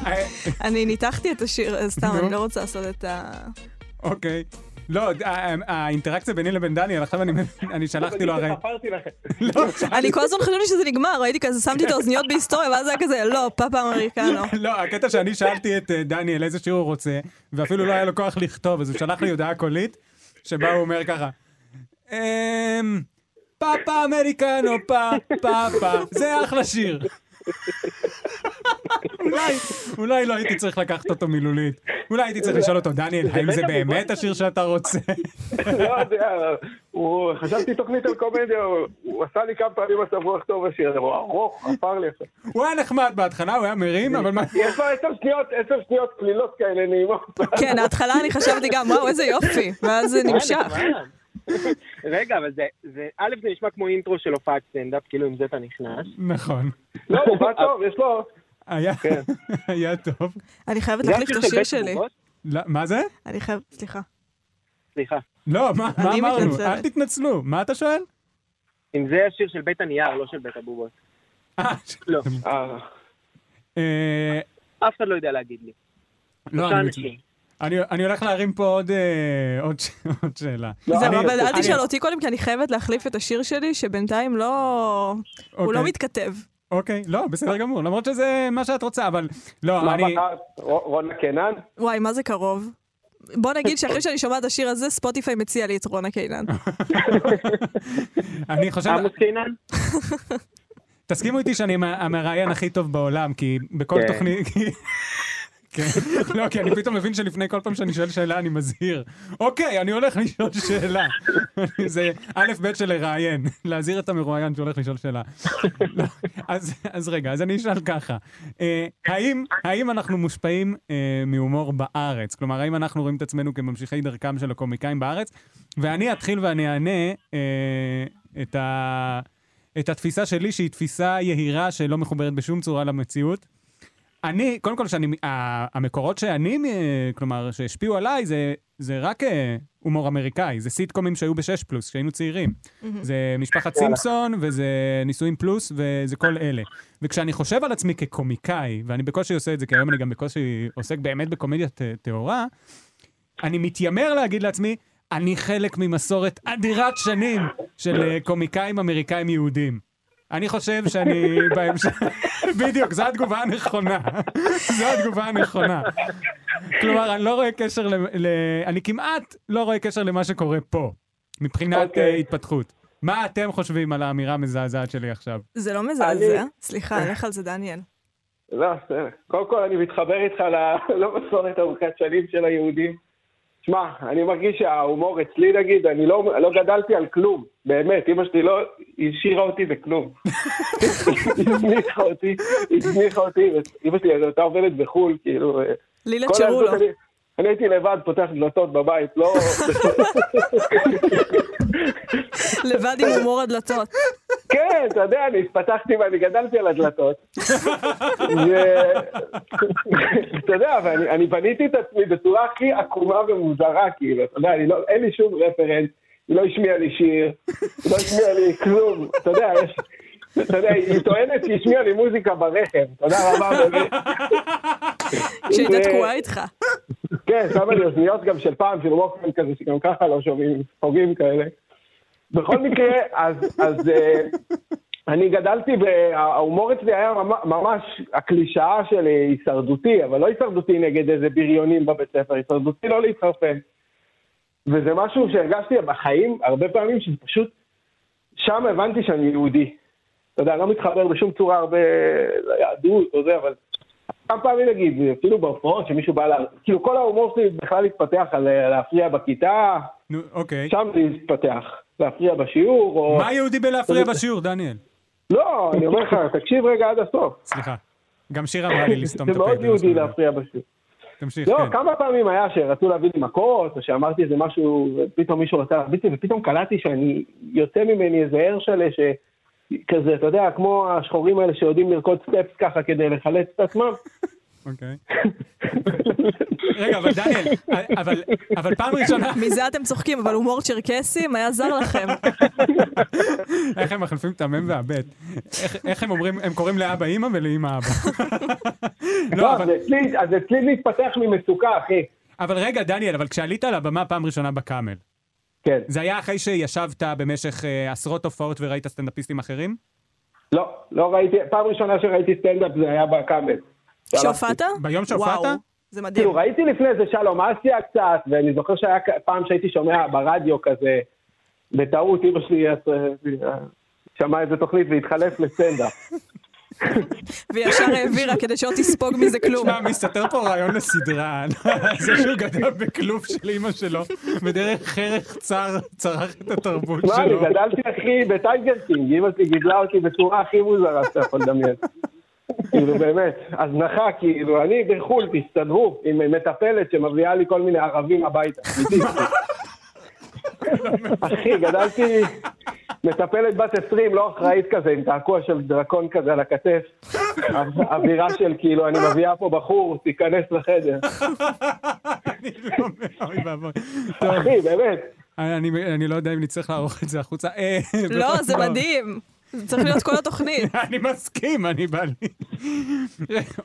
Speaker 2: אה,
Speaker 3: אני ניתחתי את השיר, סתם. אני לא רוצה לעשות את ה...
Speaker 2: אוקיי. לא, ה- האינטראקציה ביני לבין דניאל, עכשיו אני- אני שלחתי לו הרי... לא,
Speaker 3: אני כל הזמן חשבתי שזה נגמר, ראיתי כזה, שמתי את האוזניות בהיסטוריה, ואז היה כזה, לא, פאפה אמריקנו.
Speaker 2: לא, הקטע שאני שאלתי את אה, דניאל איזה שיר הוא רוצה, ואפילו לא היה לו כוח לכתוב, אז הוא שלח לי הודעה קולית, שבה הוא אומר ככה, אמ... פאפה אמריקנו, פה, פאפה, זה אחלה שיר. אולי, אולי לא הייתי צריך לקחת אותו מילולית. אולי הייתי צריך לשאול אותו, דניאל, האם זה באמת השיר שאתה רוצה?
Speaker 5: לא יודע, חשבתי תוכנית על קומדיה, הוא- עשה לי כמה פעמים מצב רוח טוב השיר הזה, הוא ארוך, חפר לי עכשיו.
Speaker 2: הוא היה נחמד בהתחלה, הוא היה מרים, אבל מה...
Speaker 5: יש לו עשר שניות, עשר שניות קלילות כאלה נעימות.
Speaker 3: כן, ההתחלה אני חשבתי גם, וואו, איזה יופי, ואז זה נמשך.
Speaker 4: רגע, אבל זה, זה, א', זה נשמע כמו אינטרו של הופעת סטנדאפ, כאילו עם זה אתה נכנס.
Speaker 2: נכון.
Speaker 5: לא, הוא בא טוב, יש לו...
Speaker 2: היה
Speaker 5: כן.
Speaker 2: היה טוב.
Speaker 3: אני חייבת להחליף את
Speaker 4: השיר
Speaker 3: שלי.
Speaker 2: לא, מה זה?
Speaker 3: אני חייבת, סליחה.
Speaker 4: סליחה.
Speaker 2: לא, מה אמרנו? אל תתנצלו. מה אתה שואל?
Speaker 4: אם זה השיר של בית הנייר, לא של בית הבובות.
Speaker 2: אה,
Speaker 4: לא,
Speaker 5: אה,
Speaker 4: אף אחד לא יודע להגיד לי.
Speaker 2: לא, אני. אני אני הולך להרים פה עוד אה, שאלה.
Speaker 5: לא,
Speaker 3: זהו, אבל אל תשאל אותי קודם, כי אני חייבת להחליף את השיר שלי, שבינתיים לא... הוא לא
Speaker 2: אוקיי.
Speaker 3: מתכתב.
Speaker 2: אוקיי, לא, בסדר גמור, למרות שזה מה שאת רוצה, אבל לא,
Speaker 5: מה
Speaker 2: אני...
Speaker 5: בחרת? ר- רונה קינן?
Speaker 3: וואי, מה זה קרוב? בוא נגיד שאחרי שאני שומעת את השיר הזה, ספוטיפיי מציע לי את רונה קינן.
Speaker 2: אני חושב...
Speaker 4: עמוס קינן?
Speaker 2: תסכימו איתי שאני המ- המראיין הכי טוב בעולם, כי בכל
Speaker 4: כן.
Speaker 2: תוכנית... כן, לא, כי אני פתאום מבין שלפני כל פעם שאני שואל שאלה אני מזהיר. אוקיי, אני הולך לשאול שאלה. זה א' ב' של לראיין, להזהיר את המרואיין שהולך לשאול שאלה. לא, אז, רגע, אז אני אשאל ככה. אה, האם, אנחנו מושפעים אה, מהומור בארץ? כלומר, האם אנחנו רואים את עצמנו כממשיכי דרכם של הקומיקאים בארץ? ואני אתחיל ואני אענה אה, את התפיסה שלי, שהיא תפיסה יהירה שלא מחוברת בשום צורה למציאות. אני, קודם כל, שאני, ה- המקורות שאני, אה, כלומר, שהשפיעו עליי, זה, זה רק אה, הומור אמריקאי, זה סיטקומים שהיו בשש פלוס, כשהיינו צעירים. זה משפחת סימפסון, וזה נישואים פלוס, וזה כל אלה. וכשאני חושב על עצמי כקומיקאי, ואני בקושי עושה את זה, כי היום אני גם בקושי עוסק באמת בקומדיה טהורה, אני מתיימר להגיד לעצמי, אני חלק ממסורת אדירת שנים של אה, קומיקאים אמריקאים יהודים. אני חושב שאני בהמשך... בדיוק, זו התגובה הנכונה. זו התגובה הנכונה. כלומר, אני לא רואה קשר ל... ל... אני כמעט לא רואה קשר למה שקורה פה, מבחינת
Speaker 5: אוקיי.
Speaker 2: okay. התפתחות. מה אתם חושבים על האמירה המזעזעת שלי עכשיו?
Speaker 3: זה לא מזעזע?
Speaker 5: אני-
Speaker 3: סליחה, לך על זה, דניאל.
Speaker 5: לא, בסדר. קודם כל אני מתחבר איתך ל- למסורת ארוכת שנים של היהודים. שמע, אני מרגיש שההומור אצלי נגיד, אני לא, לא גדלתי על כלום, באמת, אמא שלי לא השאירה אותי בכלום. הזניחה אותי, הזניחה אותי, אמא שלי הייתה עובדת בחו"ל, כאילו... אה, כל
Speaker 3: צ'רולו.
Speaker 5: הילדות אני- הייתי לבד, פותח דלתות בבית, לא...
Speaker 3: לבד עם הומור הדלתות.
Speaker 5: כן, אתה יודע, אני התפתחתי ואני גדלתי על הדלתות. אתה יודע, ואני אני בניתי את עצמי בצורה הכי עקומה ומוזרה, כאילו, אתה יודע, לא, אין לי שום רפרנס, היא לא השמיעה לי שיר, היא לא השמיעה לי כלום, אתה יודע, יש... אתה יודע, היא טוענת שהיא השמיעה לי מוזיקה ברכב, תודה רבה, באמת.
Speaker 3: כשהייתה
Speaker 5: ו-
Speaker 3: תקועה איתך.
Speaker 5: כן, שמה לי אוזניות גם של פעם, של ווקמן כזה, שגם ככה לא שומעים, ספוגים כאלה. בכל מקרה, אז, אה, אני גדלתי, וההומור אצלי היה ממ- ממש הקלישאה של הישרדותי, אבל לא הישרדותי נגד איזה בריונים בבית ספר, הישרדותי לא להתחרפן. וזה משהו שהרגשתי בחיים הרבה פעמים, שפשוט, שם הבנתי שאני יהודי. אתה יודע, לא מתחבר בשום צורה הרבה ליהדות או זה, אבל כמה פעמים נגיד, אפילו בהופעות, שמישהו בא לה... כאילו כל ההומור שלי בכלל התפתח על אה, להפריע בכיתה,
Speaker 2: נו, אוקיי.
Speaker 5: שם זה התפתח. להפריע בשיעור, או...
Speaker 2: מה יהודי בלהפריע בשיעור, דניאל?
Speaker 5: לא, אני אומר לך, תקשיב רגע עד הסוף.
Speaker 2: סליחה. גם שיר אמרה לי לסתום את הפה.
Speaker 5: מאוד
Speaker 2: זה
Speaker 5: יהודי
Speaker 2: מה שאני
Speaker 5: להפריע בשיעור.
Speaker 2: תמשיך,
Speaker 5: לא,
Speaker 2: כן.
Speaker 5: כמה פעמים היה שרצו להביא לי מכות, או שאמרתי איזה משהו, ופתאום מישהו רצה להביא אותי, ופתאום קלטתי שאני יוצא ממני איזה הרשלה, ש... כזה, אתה יודע, כמו השחורים האלה שיודעים לרקוד סטפס ככה כדי לחלץ את עצמם.
Speaker 2: אוקיי. רגע, אבל דניאל, אבל, אבל פעם ראשונה,
Speaker 3: מזה אתם צוחקים, אבל הומור צ'רקסים היה זר לכם.
Speaker 2: איך הם מחליפים את המם והבט? איך, איך הם אומרים, הם קוראים לאבא אימא ולאימא אבא. לא, אבל,
Speaker 5: אז אצלי- אז אצלי זה התפתח ממצוקה, אחי.
Speaker 2: אבל רגע, דניאל, אבל כשעלית על הבמה פעם ראשונה בקאמל,
Speaker 5: כן.
Speaker 2: זה היה אחרי שישבת במשך אה, עשרות הופעות וראית סטנדאפיסטים אחרים?
Speaker 5: לא, לא ראיתי, פעם ראשונה שראיתי סטנדאפ זה היה בקאמל.
Speaker 3: שהופעת?
Speaker 2: ביום שהופעת?
Speaker 3: זה מדהים.
Speaker 5: כאילו, ראיתי לפני זה שלום אסיה קצת, ואני זוכר שהיה פעם שהייתי שומע ברדיו כזה, בטעות אמא שלי אה, שמעה איזה תוכנית והתחלף לסטנדאפ.
Speaker 3: וישר העבירה כדי שלא תספוג מזה כלום.
Speaker 2: תשמע, מסתתר פה רעיון לסדרה. זה שהוא גדל בכלוב של אימא שלו, ודרך ערך צר צרך את התרבות
Speaker 5: תשמע, אני
Speaker 2: שלו.
Speaker 5: גדלתי אחי בטייגר קינג, אמא שלי גידלה אותי בצורה הכי מוזרה שאתה יכול לדמיין. כאילו באמת, הזנחה, כאילו, אני בחו"ל, תסתדרו, עם מטפלת שמביאה לי כל מיני ערבים הביתה. אחי, גדלתי מטפלת בת 20, לא אחראית כזה, עם קעקוע של דרקון כזה על הכתף. אווירה של כאילו, אני מביאה פה בחור, תיכנס לחדר.
Speaker 2: לא
Speaker 5: אחי, באמת.
Speaker 2: אני אני לא יודע אם נצטרך לערוך את זה החוצה. אה,
Speaker 3: לא, זה. מדהים. זה צריך להיות כל התוכנית.
Speaker 2: אני מסכים, אני בא לי.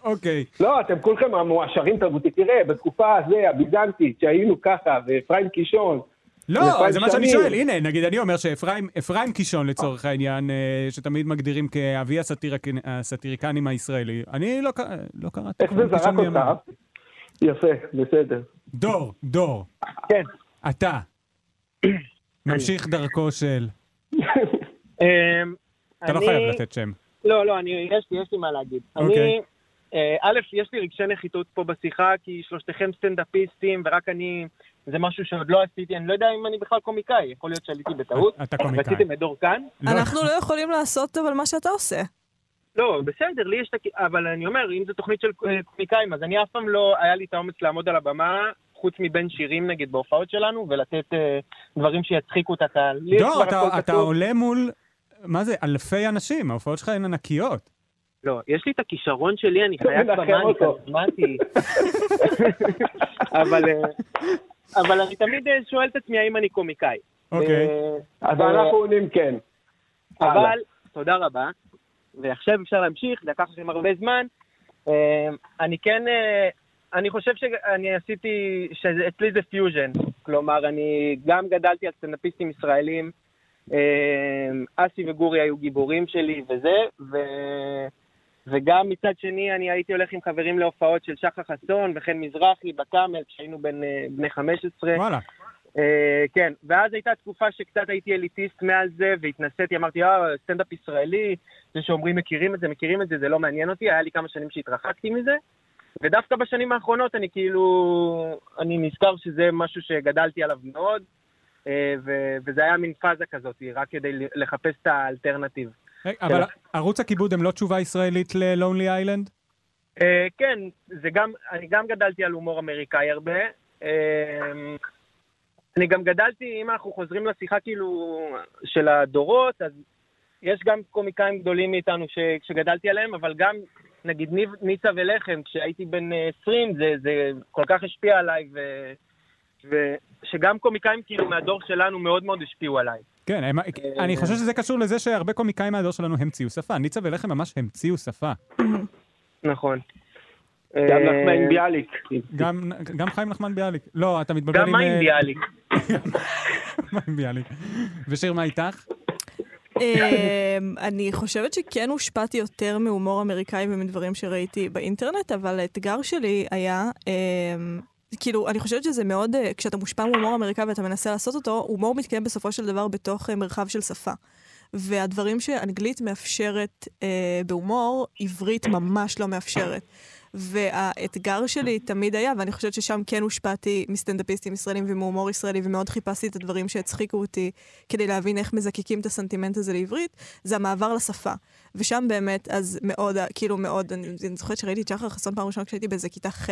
Speaker 2: אוקיי.
Speaker 5: לא, אתם כולכם המועשרים תרבותית. תראה, בתקופה הזו, הביזנטית, שהיינו ככה, ואפרים קישון,
Speaker 2: לא, זה מה שאני. שואל. הנה, נגיד אני אומר שאפרים אפרים קישון לצורך העניין, אה, שתמיד מגדירים כאבי הסאטיריקנים הישראלי, אני לא לא קראתי.
Speaker 5: איך זה זרק. אותך? יפה, בסדר.
Speaker 2: דור, דור,
Speaker 4: כן.
Speaker 2: אתה, ממשיך דרכו של... אתה לא
Speaker 4: אני-
Speaker 2: חייב לתת שם.
Speaker 4: לא, לא, אני, יש לי, יש לי מה להגיד.
Speaker 2: אוקיי.
Speaker 4: אני, אה, א', יש לי רגשי נחיתות פה בשיחה, כי שלושתכם סטנדאפיסטים, ורק אני, זה משהו שעוד לא עשיתי, אני לא יודע אם אני בכלל קומיקאי, יכול להיות שעליתי בטעות.
Speaker 2: אתה קומיקאי.
Speaker 4: רציתם את דור כאן?
Speaker 2: לא.
Speaker 3: אנחנו לא יכולים לעשות אבל מה שאתה עושה.
Speaker 4: לא, בסדר, לי יש את הכ... אבל אני אומר, אם זו תוכנית של קומיקאים, אז אני אף פעם לא היה לי את האומץ לעמוד על הבמה, חוץ מבין שירים נגיד בהופעות שלנו, ולתת אה, דברים שיצחיקו את הקהל.
Speaker 2: דור, אתה-. עולה מול, מה זה, אלפי אנשים, ההופעות שלך הן ענקיות.
Speaker 4: לא, יש לי את הכישרון שלי, אני חייב במה, אני. כריזמטי. אבל, אה, אבל אני תמיד אה, שואל את עצמי האם אני קומיקאי.
Speaker 2: אוקיי.
Speaker 4: אה,
Speaker 5: אז אנחנו עונים כן.
Speaker 4: אבל, תודה רבה. ועכשיו אפשר להמשיך, לקח לכם הרבה זמן. אני כן, אני חושב שאני עשיתי, שאצלי זה פיוז'ן. כלומר, אני גם גדלתי על סטנדאפיסטים ישראלים. אה, אסי וגורי היו גיבורים שלי וזה, ו... וגם מצד שני אני הייתי הולך עם חברים להופעות של שחר חסון וחן מזרחי בקאמל כשהיינו בין, אה, בני 15.
Speaker 2: וואלה.
Speaker 4: אה, כן, ואז הייתה תקופה שקצת הייתי אליטיסט מעל זה, והתנסיתי, אמרתי, אה, סטנדאפ ישראלי, זה שאומרים מכירים את זה, מכירים את זה, זה לא מעניין אותי, היה לי כמה שנים שהתרחקתי מזה, ודווקא בשנים האחרונות אני כאילו, אני נזכר שזה משהו שגדלתי עליו מאוד, ו- וזה היה מין פאזה כזאת, רק כדי לחפש את האלטרנטיב.
Speaker 2: רגע, אבל ערוץ הכיבוד הם לא תשובה ישראלית ל-Lonely Island?
Speaker 4: אה, כן, זה גם, אני גם גדלתי על הומור אמריקאי הרבה. אה, אני גם גדלתי, אם אנחנו חוזרים לשיחה כאילו של הדורות, אז יש גם קומיקאים גדולים מאיתנו ש, שגדלתי עליהם, אבל גם, נגיד, ניב, ניצה ולחם, כשהייתי בן אה, 20, זה, זה כל כך השפיע עליי, ו, ושגם קומיקאים כאילו מהדור שלנו מאוד מאוד השפיעו עליי.
Speaker 2: כן, הם- אני חושב שזה קשור לזה שהרבה קומיקאים מהדור שלנו המציאו שפה. ניצה ולחם ממש המציאו שפה.
Speaker 4: נכון.
Speaker 5: גם
Speaker 4: אה,
Speaker 5: נחמן ביאליק.
Speaker 2: גם גם חיים נחמן ביאליק. לא, אתה מתבלבל עם...
Speaker 4: גם מים
Speaker 2: אה,
Speaker 4: ביאליק.
Speaker 2: מים ביאליק. ושיר, מה איתך?
Speaker 3: אמ, אני חושבת שכן הושפעתי יותר מהומור אמריקאי ומדברים שראיתי באינטרנט, אבל האתגר שלי היה, אמ, כאילו, אני חושבת שזה מאוד, אה, כשאתה מושפע מהומור אמריקאי ואתה מנסה לעשות אותו, הומור מתקיים בסופו של דבר בתוך אה, מרחב של שפה. והדברים שאנגלית מאפשרת אה, בהומור, עברית ממש לא מאפשרת. והאתגר שלי תמיד היה, ואני חושבת ששם כן הושפעתי מסטנדאפיסטים ישראלים ומהומור ישראלי, ומאוד חיפשתי את הדברים שהצחיקו אותי כדי להבין איך מזקקים את הסנטימנט הזה לעברית, זה המעבר לשפה. ושם באמת, אז מאוד, כאילו מאוד, אני, אני זוכרת שראיתי את שחר חסון פעם ראשונה כשהייתי באיזה כיתה ח',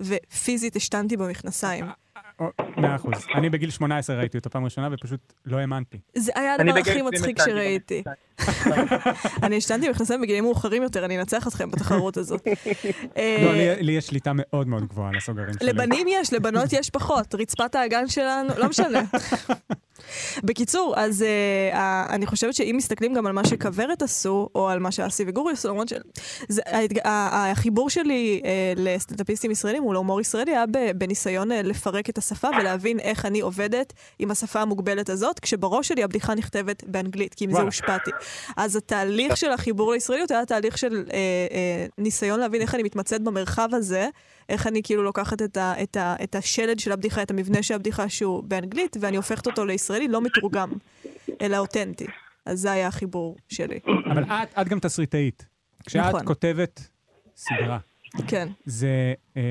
Speaker 3: ופיזית השתנתי במכנסיים.
Speaker 2: מאה אחוז. אני בגיל 18 ראיתי אותו פעם ראשונה ופשוט לא האמנתי.
Speaker 3: זה היה
Speaker 4: אני
Speaker 3: הדבר הכי
Speaker 4: 20
Speaker 3: מצחיק שראיתי. אני השתנתי מכנסיים בגילים מאוחרים יותר, אני אנצח אתכם בתחרות הזאת. אה,
Speaker 2: לא, לי- לי יש שליטה מאוד מאוד גבוהה על הסוגרים שלי.
Speaker 3: לבנים יש, לבנות יש פחות. רצפת האגן שלנו, לא משנה. בקיצור, אז uh, uh, אני חושבת שאם מסתכלים גם על מה שכוורת עשו, או על מה שאסי וגורי עשו, למרות שהחיבור שלי uh, לסטנדאפיסטים ישראלים הוא להומור ישראלי היה בניסיון uh, לפרק את השפה ולהבין איך אני עובדת עם השפה המוגבלת הזאת, כשבראש שלי הבדיחה נכתבת באנגלית, כי עם זה. הושפעתי. אז התהליך של החיבור לישראליות היה תהליך של אה, אה, ניסיון להבין איך אני מתמצאת במרחב הזה, איך אני כאילו לוקחת את, ה, את, ה, את השלד של הבדיחה, את המבנה של הבדיחה שהוא באנגלית, ואני הופכת אותו לישראלי לא מתורגם, אלא אותנטי. אז זה היה החיבור שלי.
Speaker 2: אבל את, את גם תסריטאית. כשאת
Speaker 3: נכון.
Speaker 2: כותבת סדרה,
Speaker 3: כן,
Speaker 2: זה... אה,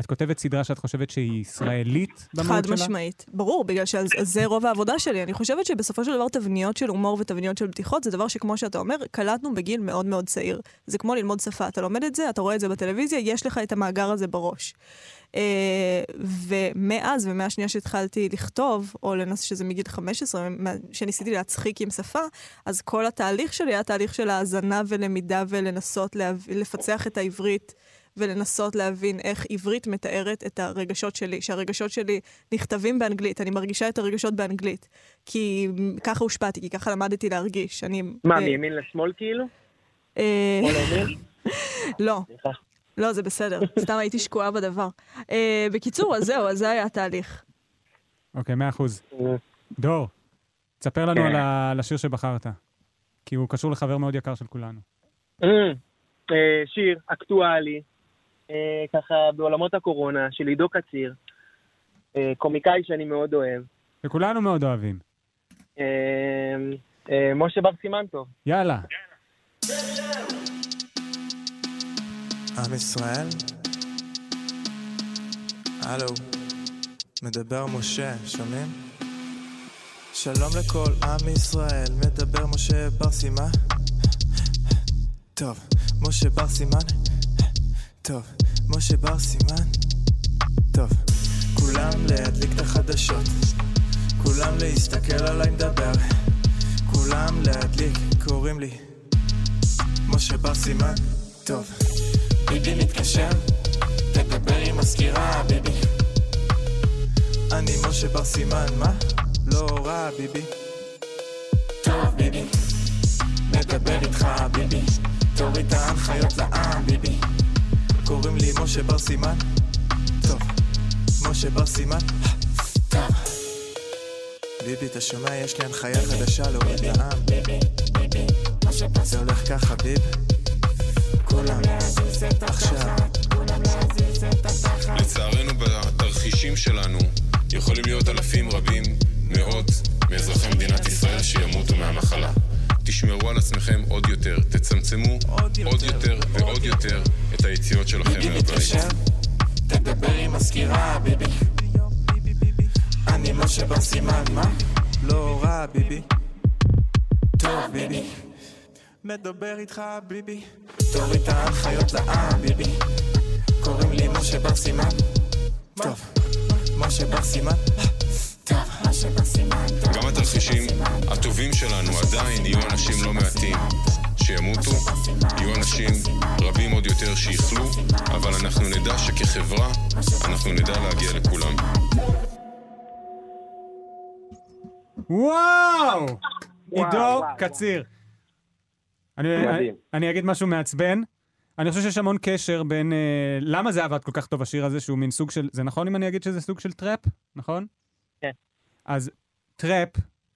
Speaker 2: את כותבת סדרה שאת חושבת שהיא ישראלית במהות
Speaker 3: חד
Speaker 2: שלה?
Speaker 3: משמעית. ברור, בגלל שזה רוב העבודה שלי. אני חושבת שבסופו של דבר תבניות של הומור ותבניות של בדיחות זה דבר שכמו שאתה אומר, קלטנו בגיל מאוד מאוד צעיר. זה כמו ללמוד שפה. אתה לומד את זה, אתה רואה את זה בטלוויזיה, יש לך את המאגר הזה בראש. אה, ומאז, ומהשנייה שהתחלתי לכתוב, או לנס שזה מגיל 15, מה- שניסיתי להצחיק עם שפה, אז כל התהליך שלי היה תהליך של האזנה ולמידה ולנסות להב... לפצח את העברית. ולנסות להבין איך עברית מתארת את הרגשות שלי, שהרגשות שלי נכתבים באנגלית, אני מרגישה את הרגשות באנגלית. כי ככה הושפעתי, כי ככה למדתי להרגיש. אני...
Speaker 4: מה,
Speaker 3: אה,
Speaker 4: מימין לשמאל כאילו?
Speaker 3: אה? לא. לא, זה בסדר. סתם הייתי שקועה בדבר. אה, בקיצור, אז זהו, אז זה היה התהליך.
Speaker 2: אוקיי, מאה אחוז. דור, תספר לנו. על השיר שבחרת. כי הוא קשור לחבר מאוד יקר של כולנו.
Speaker 4: שיר אקטואלי, ככה בעולמות הקורונה, של עידו קציר, אה, קומיקאי שאני מאוד אוהב,
Speaker 2: וכולנו מאוד אוהבים.
Speaker 4: אה, אה, משה בר סימנטוב.
Speaker 2: יאללה.
Speaker 9: עם ישראל? הלו, מדבר משה, שומעים? שלום לכל עם ישראל, מדבר משה בר סימן. טוב, משה בר סימן. טוב, משה בר סימן. טוב, כולם להדליק את החדשות, כולם להסתכל עליי מדבר, כולם להדליק, קוראים לי משה בר סימן. טוב, ביבי מתקשר, תדבר עם מזכירה, ביבי. אני משה בר סימן, מה? לא רע, ביבי. טוב, ביבי. מדבר איתך, ביבי. תוריד את ההנחיות לעם, ביבי. קוראים לי משה בר סימן. טוב, משה בר סימן. טוב. ביבי, אתה שומע? יש לי הנחיה חדשה להוריד לעם. זה הולך ככה, ביב. כולם עכשיו.
Speaker 10: לצערנו בתרחישים שלנו יכולים להיות אלפים רבים, מאות, מאזרחי מדינת ישראל שימותו מהמחלה. תשמרו על עצמכם עוד יותר, תצמצמו
Speaker 9: עוד יותר,
Speaker 10: עוד יותר ועוד
Speaker 9: עוד
Speaker 10: יותר את היציאות שלכם
Speaker 9: ביבי
Speaker 10: מהבית.
Speaker 9: מתקשר, תדבר עם מזכירה, ביבי. אני משה בר סימן, מה? לא רע, ביבי. טוב, ביבי. מדבר איתך, ביבי. תוריד את ההנחיות לעם, ביבי. קוראים לי משה בר סימן. טוב, משה בר סימן.
Speaker 10: גם התרחישים הטובים שלנו עדיין יהיו אנשים לא מעטים שימותו, יהיו אנשים רבים עוד יותר שיחלו, אבל אנחנו נדע שכחברה אנחנו נדע להגיע לכולם.
Speaker 2: וואו! עידו. קציר. אני. אני, אני אגיד משהו מעצבן. אני חושב שיש המון קשר בין... אה, למה זה עבד כל כך טוב, השיר הזה, שהוא מין סוג של... זה נכון אם אני אגיד שזה סוג של טראפ? נכון?
Speaker 4: כן.
Speaker 2: אז טראפ,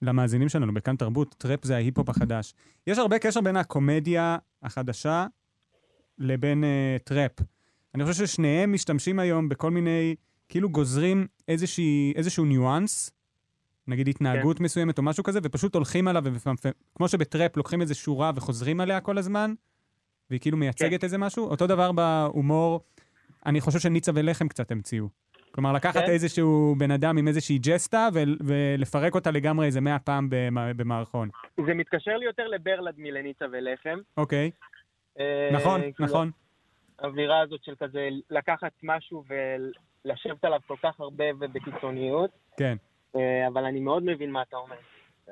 Speaker 2: למאזינים שלנו בכאן תרבות, טראפ זה ההיפ-הופ החדש. יש הרבה קשר בין הקומדיה החדשה לבין אה, טראפ. אני חושב ששניהם משתמשים היום בכל מיני... כאילו גוזרים איזושהי, איזשהו ניואנס, נגיד התנהגות מסוימת או משהו כזה, ופשוט הולכים עליו, כמו שבטראפ לוקחים איזה שורה וחוזרים עליה כל הזמן, והיא כאילו מייצגת איזה משהו, אותו דבר בהומור, אני חושב שניצה ולחם קצת המציאו. כלומר, לקחת
Speaker 4: כן.
Speaker 2: איזשהו בן אדם עם איזושהי ג'סטה ו- ולפרק אותה לגמרי איזה מאה פעם במע- במערכון.
Speaker 4: זה מתקשר לי יותר לברלד מלניצה ולחם.
Speaker 2: אוקיי,
Speaker 4: אה,
Speaker 2: נכון,
Speaker 4: כאילו,
Speaker 2: נכון.
Speaker 4: האווירה הזאת של כזה לקחת משהו לשבת עליו כל כך הרבה ובקיצוניות,
Speaker 2: כן.
Speaker 4: אה, אבל אני מאוד מבין מה אתה אומר,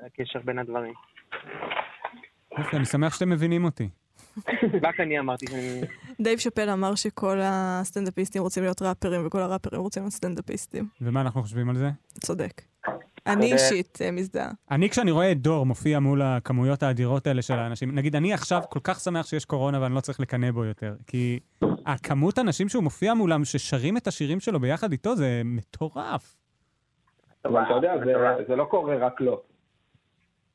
Speaker 4: הקשר בין הדברים.
Speaker 2: יופי, אני שמח שאתם מבינים אותי.
Speaker 4: רק אני אמרתי שאני...
Speaker 3: דייב שאפל אמר שכל הסטנדאפיסטים רוצים להיות ראפרים וכל הראפרים רוצים להיות סטנדאפיסטים.
Speaker 2: ומה אנחנו חושבים על זה?
Speaker 3: צודק. אני אישית אה, מזדהה.
Speaker 2: אני, כשאני רואה את דור מופיע מול הכמויות האדירות האלה של האנשים, נגיד, אני עכשיו כל כך שמח שיש קורונה ואני לא צריך לקנא בו יותר, כי הכמות האנשים שהוא מופיע מולם, ששרים את השירים שלו ביחד איתו, זה מטורף.
Speaker 5: אבל אתה יודע, זה לא קורה רק לו.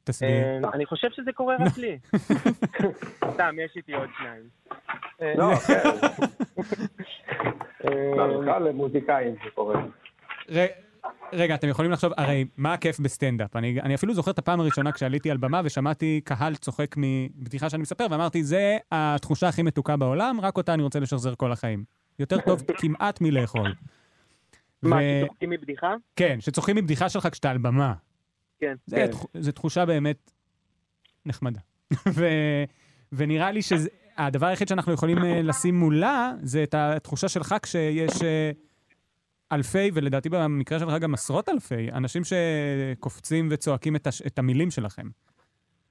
Speaker 2: תסביר.
Speaker 4: אה, אני חושב שזה קורה רק לי. סתם, יש איתי עוד שניים. אה,
Speaker 5: לא, כן.
Speaker 4: אה,
Speaker 5: לא, בכלל למוזיקאים זה קורה.
Speaker 2: רגע, אתם יכולים לחשוב, הרי מה הכיף בסטנדאפ? אני, אני אפילו זוכר את הפעם הראשונה כשעליתי על במה ושמעתי קהל צוחק מבדיחה שאני מספר, ואמרתי, זה התחושה הכי מתוקה בעולם, רק אותה אני רוצה לשחזר כל החיים. יותר טוב כמעט מלאכול.
Speaker 4: מה,
Speaker 2: ו-
Speaker 4: שצוחקים מבדיחה?
Speaker 2: כן, שצוחקים מבדיחה שלך כשאתה על במה.
Speaker 4: כן.
Speaker 2: זה,
Speaker 4: כן.
Speaker 2: תח- זה תחושה באמת נחמדה. ו, ונראה לי שהדבר היחיד שאנחנו יכולים אה, לשים מולה, זה את התחושה שלך כשיש אה, אלפי, ולדעתי במקרה שלך גם עשרות אלפי, אנשים שקופצים וצועקים את, הש, את המילים שלכם.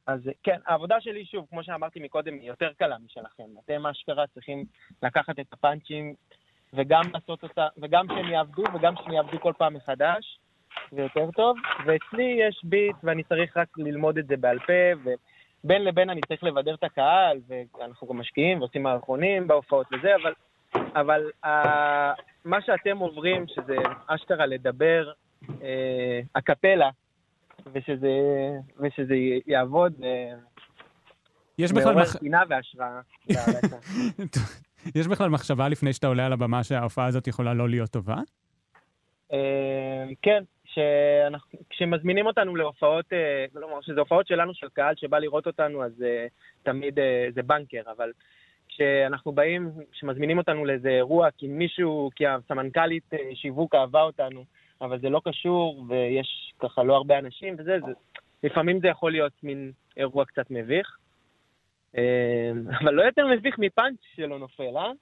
Speaker 4: אז כן, העבודה שלי, שוב, כמו שאמרתי מקודם, היא יותר קלה משלכם. אתם אשכרה צריכים לקחת את הפאנצ'ים וגם לעשות אותה, וגם שהם יעבדו, וגם שהם יעבדו כל פעם מחדש, זה יותר טוב. ואצלי יש ביט, ואני צריך רק ללמוד את זה בעל פה, ובין לבין אני צריך לבדר את הקהל, ואנחנו גם משקיעים ועושים מערכונים בהופעות וזה, אבל, אבל uh, מה שאתם עוברים, שזה אשכרה לדבר אה, הקפלה, ושזה, ושזה יעבוד, אה,
Speaker 2: יש בכלל,
Speaker 4: מעורר
Speaker 2: מח...
Speaker 4: טינה והשראה.
Speaker 2: יש בכלל מחשבה לפני שאתה עולה על הבמה שההופעה הזאת יכולה לא להיות טובה?
Speaker 4: כן, שאנחנו, כשמזמינים אותנו להופעות, אה, כלומר, שזה הופעות שלנו, של קהל שבא לראות אותנו, אז אה, תמיד אה, זה בנקר, אבל כשאנחנו באים, כשמזמינים אותנו לאיזה אירוע, כי מישהו, כי הסמנכ"לית אה, שיווק אהבה אותנו, אבל זה לא קשור, ויש ככה לא הרבה אנשים וזה, זה, לפעמים זה יכול להיות מין אירוע קצת מביך. אה, אבל לא יותר מביך מפאנץ' שלא נופל, אה?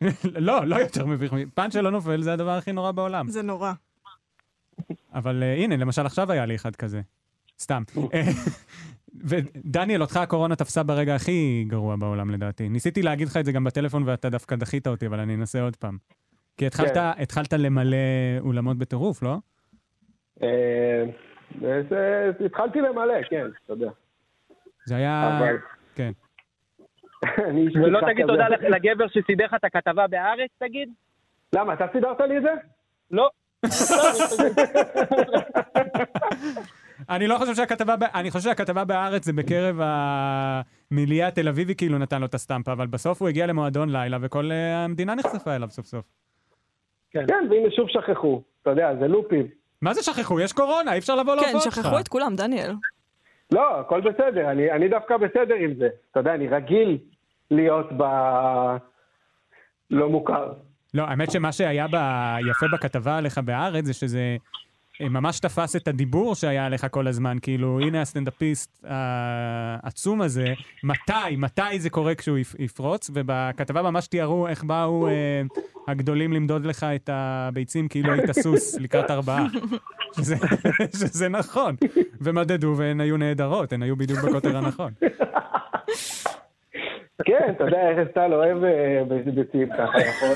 Speaker 2: לא, לא יותר מביך. פאנץ' שלא נופל זה הדבר הכי נורא בעולם.
Speaker 3: זה נורא.
Speaker 2: אבל uh, הנה, למשל עכשיו היה לי אחד כזה. סתם. אה, ודניאל, אותך הקורונה תפסה ברגע הכי גרוע בעולם לדעתי. ניסיתי להגיד לך את זה גם בטלפון ואתה דווקא דחית אותי, אבל אני אנסה עוד פעם. כי התחלת,
Speaker 5: כן.
Speaker 2: התחלת למלא אולמות בטירוף, לא?
Speaker 5: אה, זה- התחלתי למלא, כן, אתה יודע.
Speaker 2: זה היה...
Speaker 5: אבל-
Speaker 2: כן.
Speaker 4: ולא תגיד. תודה לגבר שסידר לך את הכתבה בהארץ, תגיד?
Speaker 5: למה, אתה סידרת לי את זה?
Speaker 4: לא.
Speaker 2: אני לא חושב שהכתבה. אני חושב שהכתבה בהארץ זה בקרב המיליה התל אביבי כאילו נתן לו את הסטמפה, אבל בסוף הוא הגיע למועדון לילה וכל אה, המדינה נחשפה אליו סוף סוף.
Speaker 5: כן, והנה שוב שכחו. אתה יודע, זה לופים.
Speaker 2: מה זה שכחו? יש קורונה, אי אפשר לבוא
Speaker 3: כן,
Speaker 2: להופעות שלך.
Speaker 3: שכחו את כולם, דניאל.
Speaker 5: לא, הכל בסדר, אני, אני דווקא בסדר עם זה. אתה יודע, אני רגיל להיות ב... לא מוכר.
Speaker 2: לא, האמת שמה שהיה ב... יפה בכתבה עליך בהארץ זה שזה אה, ממש תפס את הדיבור שהיה עליך כל הזמן. כאילו, הנה הסטנדאפיסט העצום הזה, מתי, מתי זה קורה כשהוא יפ... יפרוץ, ובכתבה ממש תיארו איך באו אה, הגדולים למדוד לך את הביצים כאילו היית סוס לקראת ארבעה. שזה, שזה נכון. ומדדו והן היו נהדרות, הן היו בדיוק בקוטר הנכון.
Speaker 5: כן, אתה יודע, ארז טל אוהב אה, ביצים ככה, נכון?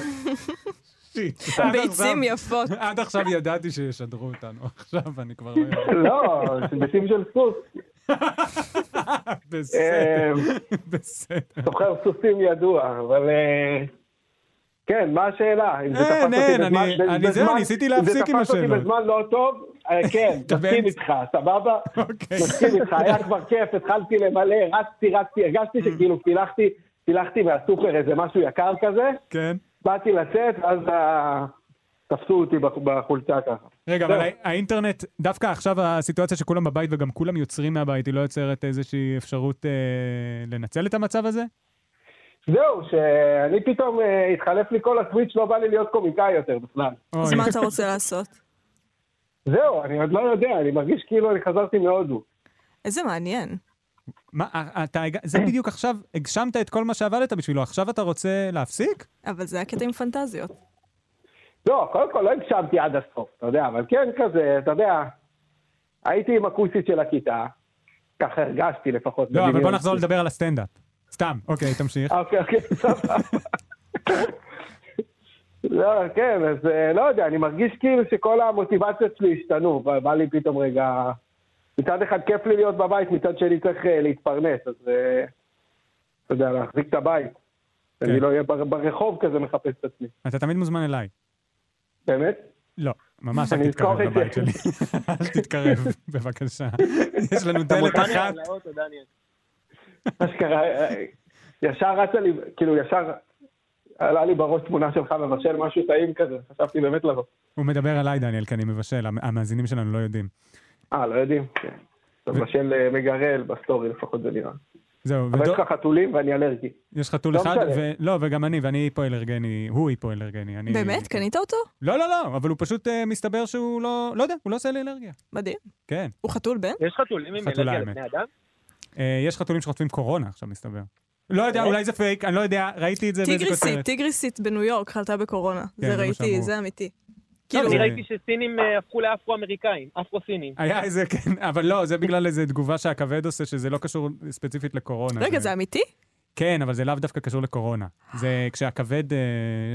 Speaker 3: ביצים
Speaker 2: עכשיו-
Speaker 3: יפות.
Speaker 2: עד עכשיו ידעתי שישדרו אותנו, עכשיו אני כבר לא יודע.
Speaker 5: לא, ביצים של סוס.
Speaker 2: בסדר,
Speaker 5: אה,
Speaker 2: בסדר.
Speaker 5: סוחר סוסים ידוע, אבל... אה, כן, מה השאלה? אם זה
Speaker 2: אין,
Speaker 5: תפס אותי
Speaker 2: אין,
Speaker 5: בזמן-
Speaker 2: אני-
Speaker 5: בזמן-
Speaker 2: אני זהו, ניסיתי להפסיק עם
Speaker 5: אם זה תפס
Speaker 2: השאלות.
Speaker 5: אותי בזמן לא טוב, אה, כן, מסכים. איתך, סבבה?
Speaker 2: אוקיי.
Speaker 5: מסכים איתך, היה כבר כיף, התחלתי למלא, רצתי, רצתי, הרגשתי
Speaker 2: Mm.
Speaker 5: שכאילו פילחתי, פילחתי מהסופר איזה משהו יקר כזה,
Speaker 2: כן.
Speaker 5: באתי לצאת, ואז אה, תפסו אותי בח- בחולצה ככה.
Speaker 2: רגע. אבל הא- האינטרנט, דווקא עכשיו הסיטואציה שכולם בבית וגם כולם יוצרים מהבית, היא לא יוצרת איזושהי אפשרות אה, לנצל את המצב הזה?
Speaker 5: זהו, שאני פתאום אה, התחלף לי כל הסוויץ', לא בא לי להיות קומיקאי יותר בכלל.
Speaker 3: אז מה אתה רוצה לעשות?
Speaker 5: זהו, אני עוד לא יודע, אני מרגיש כאילו אני חזרתי מהודו.
Speaker 3: איזה מעניין.
Speaker 2: מה, אה, אתה, זה בדיוק עכשיו, הגשמת את כל מה שעבדת בשבילו, עכשיו אתה רוצה להפסיק?
Speaker 3: אבל זה הקטע עם פנטזיות.
Speaker 5: לא, קודם כל לא הגשמתי עד הסוף, אתה יודע, אבל כן כזה, אתה יודע, הייתי עם הכוסית של הכיתה, ככה הרגשתי לפחות.
Speaker 2: לא, אבל בוא. נחזור לדבר על הסטנדאפ. סתם, אוקיי, תמשיך.
Speaker 5: אוקיי, אוקיי, סבבה. לא, כן, אז אה, לא יודע, אני מרגיש כאילו שכל המוטיבציות שלי השתנו, בא לי פתאום רגע... מצד אחד כיף לי להיות בבית, מצד שני צריך אה, להתפרנס, אז אה, אתה יודע, להחזיק את הבית.
Speaker 2: כן.
Speaker 5: אני לא אהיה בר- ברחוב כזה מחפש את עצמי.
Speaker 2: אתה תמיד מוזמן אליי.
Speaker 5: באמת?
Speaker 2: לא, ממש
Speaker 5: אני
Speaker 2: אל תתקרב. לבית שלי. אל תתקרב, בבקשה. יש לנו דלת אחת.
Speaker 4: דניאל.
Speaker 5: אשכרה, אה, ישר רצה לי, כאילו ישר עלה לי בראש תמונה שלך מבשל משהו טעים כזה, חשבתי באמת לבוא.
Speaker 2: הוא מדבר עליי, דניאל, כי אני מבשל, המ- המאזינים שלנו לא יודעים.
Speaker 5: אה, לא יודעים? כן. אתה מבשל אה, מגרל בסטורי, לפחות זה נראה.
Speaker 2: זהו,
Speaker 5: אבל יש
Speaker 2: ודו-
Speaker 5: לך חתולים ואני אלרגי.
Speaker 2: יש חתול
Speaker 5: לא
Speaker 2: אחד. ו- לא, וגם אני, ואני היפואלרגני, הוא היפואלרגני. אני-
Speaker 3: באמת? קנית אותו?
Speaker 2: לא, לא, לא, אבל הוא פשוט אה, מסתבר שהוא לא, לא יודע, הוא לא עושה לי אלרגיה.
Speaker 3: מדהים.
Speaker 2: כן.
Speaker 3: הוא חתול בן?
Speaker 4: יש חתולים עם אלרגיה. לבני אדם?
Speaker 2: אה, יש חתולים שחוטפים קורונה עכשיו, מסתבר. לא יודע? אולי זה פייק, אני לא יודע, ראיתי את זה באיזה
Speaker 3: טיגריסית,
Speaker 2: כותרת.
Speaker 3: טיגריסית בניו יורק חלתה בקורונה.
Speaker 2: כן,
Speaker 3: זה ראיתי. זה אמיתי. כאילו,
Speaker 4: אני ראיתי שסינים אה, הפכו לאפרו-אמריקאים, אפרו-סינים.
Speaker 2: היה איזה, כן, אבל לא, זה בגלל איזה תגובה שהכבד עושה, שזה לא קשור ספציפית לקורונה.
Speaker 3: רגע, זה אמיתי?
Speaker 2: כן, אבל זה לאו דווקא קשור לקורונה. זה כשהכבד, אה,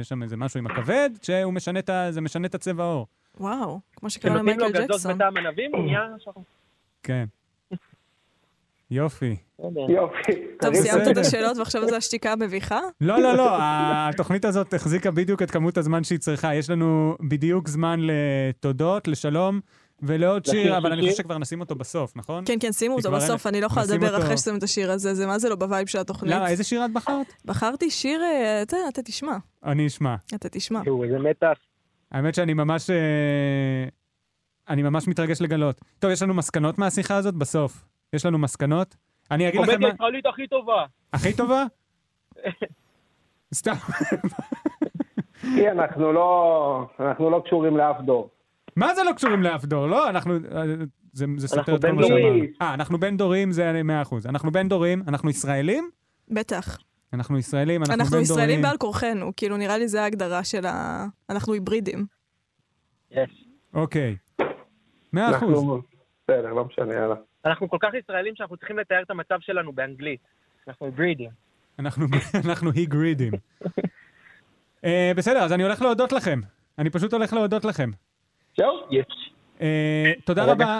Speaker 2: יש שם איזה משהו עם הכבד, שהוא משנה את ה... זה משנה את הצבע עור.
Speaker 3: וואו, כמו שקרה
Speaker 4: כשנותנים לו
Speaker 3: למייקל
Speaker 4: גזוז
Speaker 3: ג'קסון.
Speaker 4: בטעם ענבים, נהיה שחור.
Speaker 2: כן. יופי.
Speaker 5: יופי.
Speaker 3: טוב. סיימת את השאלות ועכשיו זו השתיקה המביכה?
Speaker 2: לא, לא, לא, התוכנית הזאת החזיקה בדיוק את כמות הזמן שהיא צריכה. יש לנו בדיוק זמן לתודות, לשלום ולעוד שיר, אבל אני? חושב שכבר נשים אותו בסוף, נכון?
Speaker 3: כן, כן, שימו אותו בסוף, אני לא יכולה לדבר אחרי ששמים את השיר הזה, זה מה זה לא ב vibe של התוכנית.
Speaker 2: למה, איזה שיר את בחרת?
Speaker 3: בחרתי שיר, אה, אתה אתה תשמע,
Speaker 2: אני אשמע.
Speaker 3: אתה תשמע.
Speaker 4: איזה מתח.
Speaker 2: האמת שאני ממש... אה, אני ממש מתרגש לגלות. טוב, יש לנו מסקנות מהשיחה הזאת בסוף. יש לנו מסקנות. אני אגיד לכם
Speaker 4: קומדיה
Speaker 2: מה...
Speaker 4: ישראלית הכי טובה.
Speaker 2: הכי טובה? סתם.
Speaker 5: כי אנחנו לא, אנחנו לא קשורים לאף דור.
Speaker 2: מה זה לא קשורים לאף דור? לא, אנחנו... אה, זה, זה סותר
Speaker 5: אנחנו
Speaker 2: את כל מה. שאמרנו. אה, אנחנו בין דורים, זה 100%. אנחנו בין דורים, אנחנו ישראלים?
Speaker 3: בטח.
Speaker 2: אנחנו ישראלים, אנחנו,
Speaker 3: אנחנו
Speaker 2: בין
Speaker 3: ישראלים
Speaker 2: דורים.
Speaker 3: בעל כורחנו, כאילו נראה לי זה ההגדרה של ה... אנחנו היברידים.
Speaker 2: אוקיי. 100%.
Speaker 5: אנחנו- בסדר, לא משנה, יאללה.
Speaker 4: אנחנו כל כך ישראלים שאנחנו צריכים לתאר את המצב שלנו באנגלית. אנחנו ברידים.
Speaker 2: אנחנו, היא גרידים. אה, בסדר, אז אני הולך להודות לכם. אני פשוט הולך להודות לכם.
Speaker 4: זהו?
Speaker 2: אה, תודה רבה.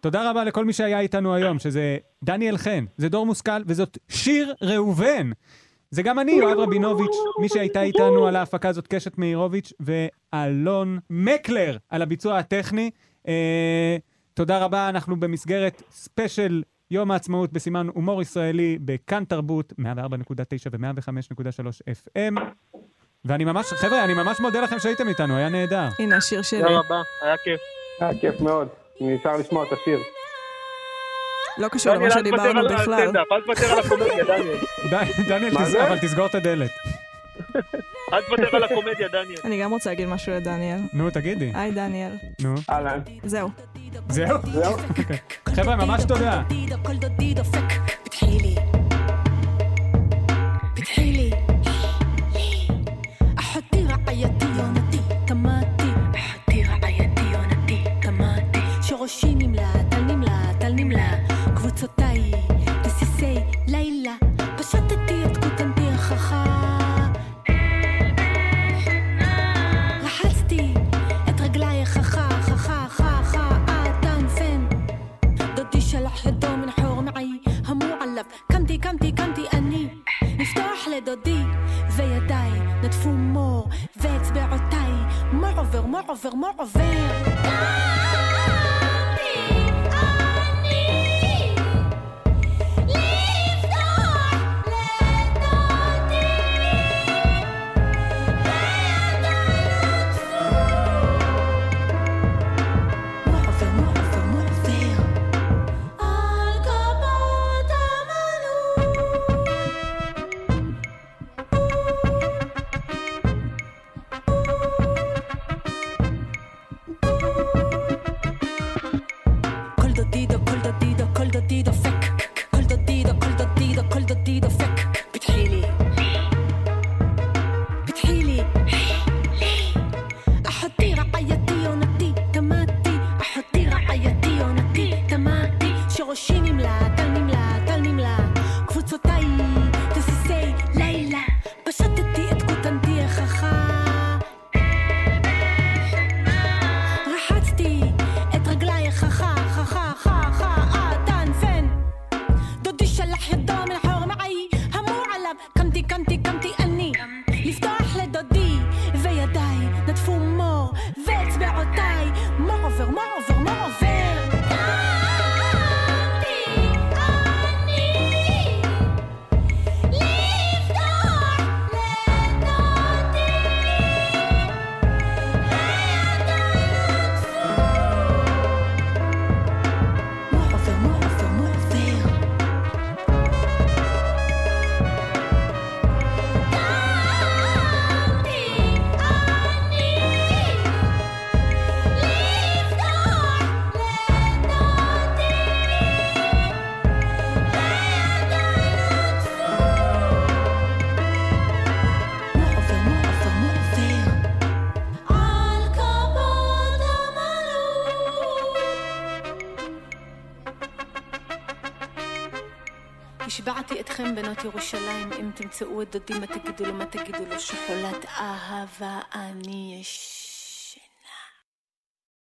Speaker 2: תודה רבה לכל מי שהיה איתנו היום, שזה דניאל חן, זה דור מושכל, וזאת שיר ראובן. זה גם אני, יואב רבינוביץ', מי שהייתה איתנו על ההפקה הזאת, קשת מאירוביץ', ואלון מקלר על הביצוע הטכני. אה, תודה רבה, אנחנו במסגרת ספיישל יום העצמאות בסימן הומור ישראלי בכאן תרבות, 104.9 ו-105.3 FM. ואני ממש, חבר'ה, אני ממש מודה לכם שהייתם איתנו, היה נהדר.
Speaker 3: הנה השיר שלי.
Speaker 4: תודה רבה, היה כיף.
Speaker 5: היה כיף מאוד. נשאר לשמוע את השיר.
Speaker 3: לא קשור
Speaker 4: דניאל,
Speaker 3: למה שדיברנו בכלל.
Speaker 4: הסטנדאפ, אל תוותר על הקומדיה, דניאל.
Speaker 2: דניאל? אבל תסגור את הדלת.
Speaker 4: אל תוותר על הקומדיה, דניאל.
Speaker 3: אני גם רוצה להגיד משהו לדניאל.
Speaker 2: נו, תגידי.
Speaker 3: היי דניאל.
Speaker 2: נו.
Speaker 5: אהלן.
Speaker 3: זהו.
Speaker 2: זהו?
Speaker 5: זהו?
Speaker 2: אוקיי. חבר'ה, ממש תודה.
Speaker 11: I'm a over. תמצאו את דודי מה תגידו לו, מה תגידו לו, שוקולד אהבה אני אשתה.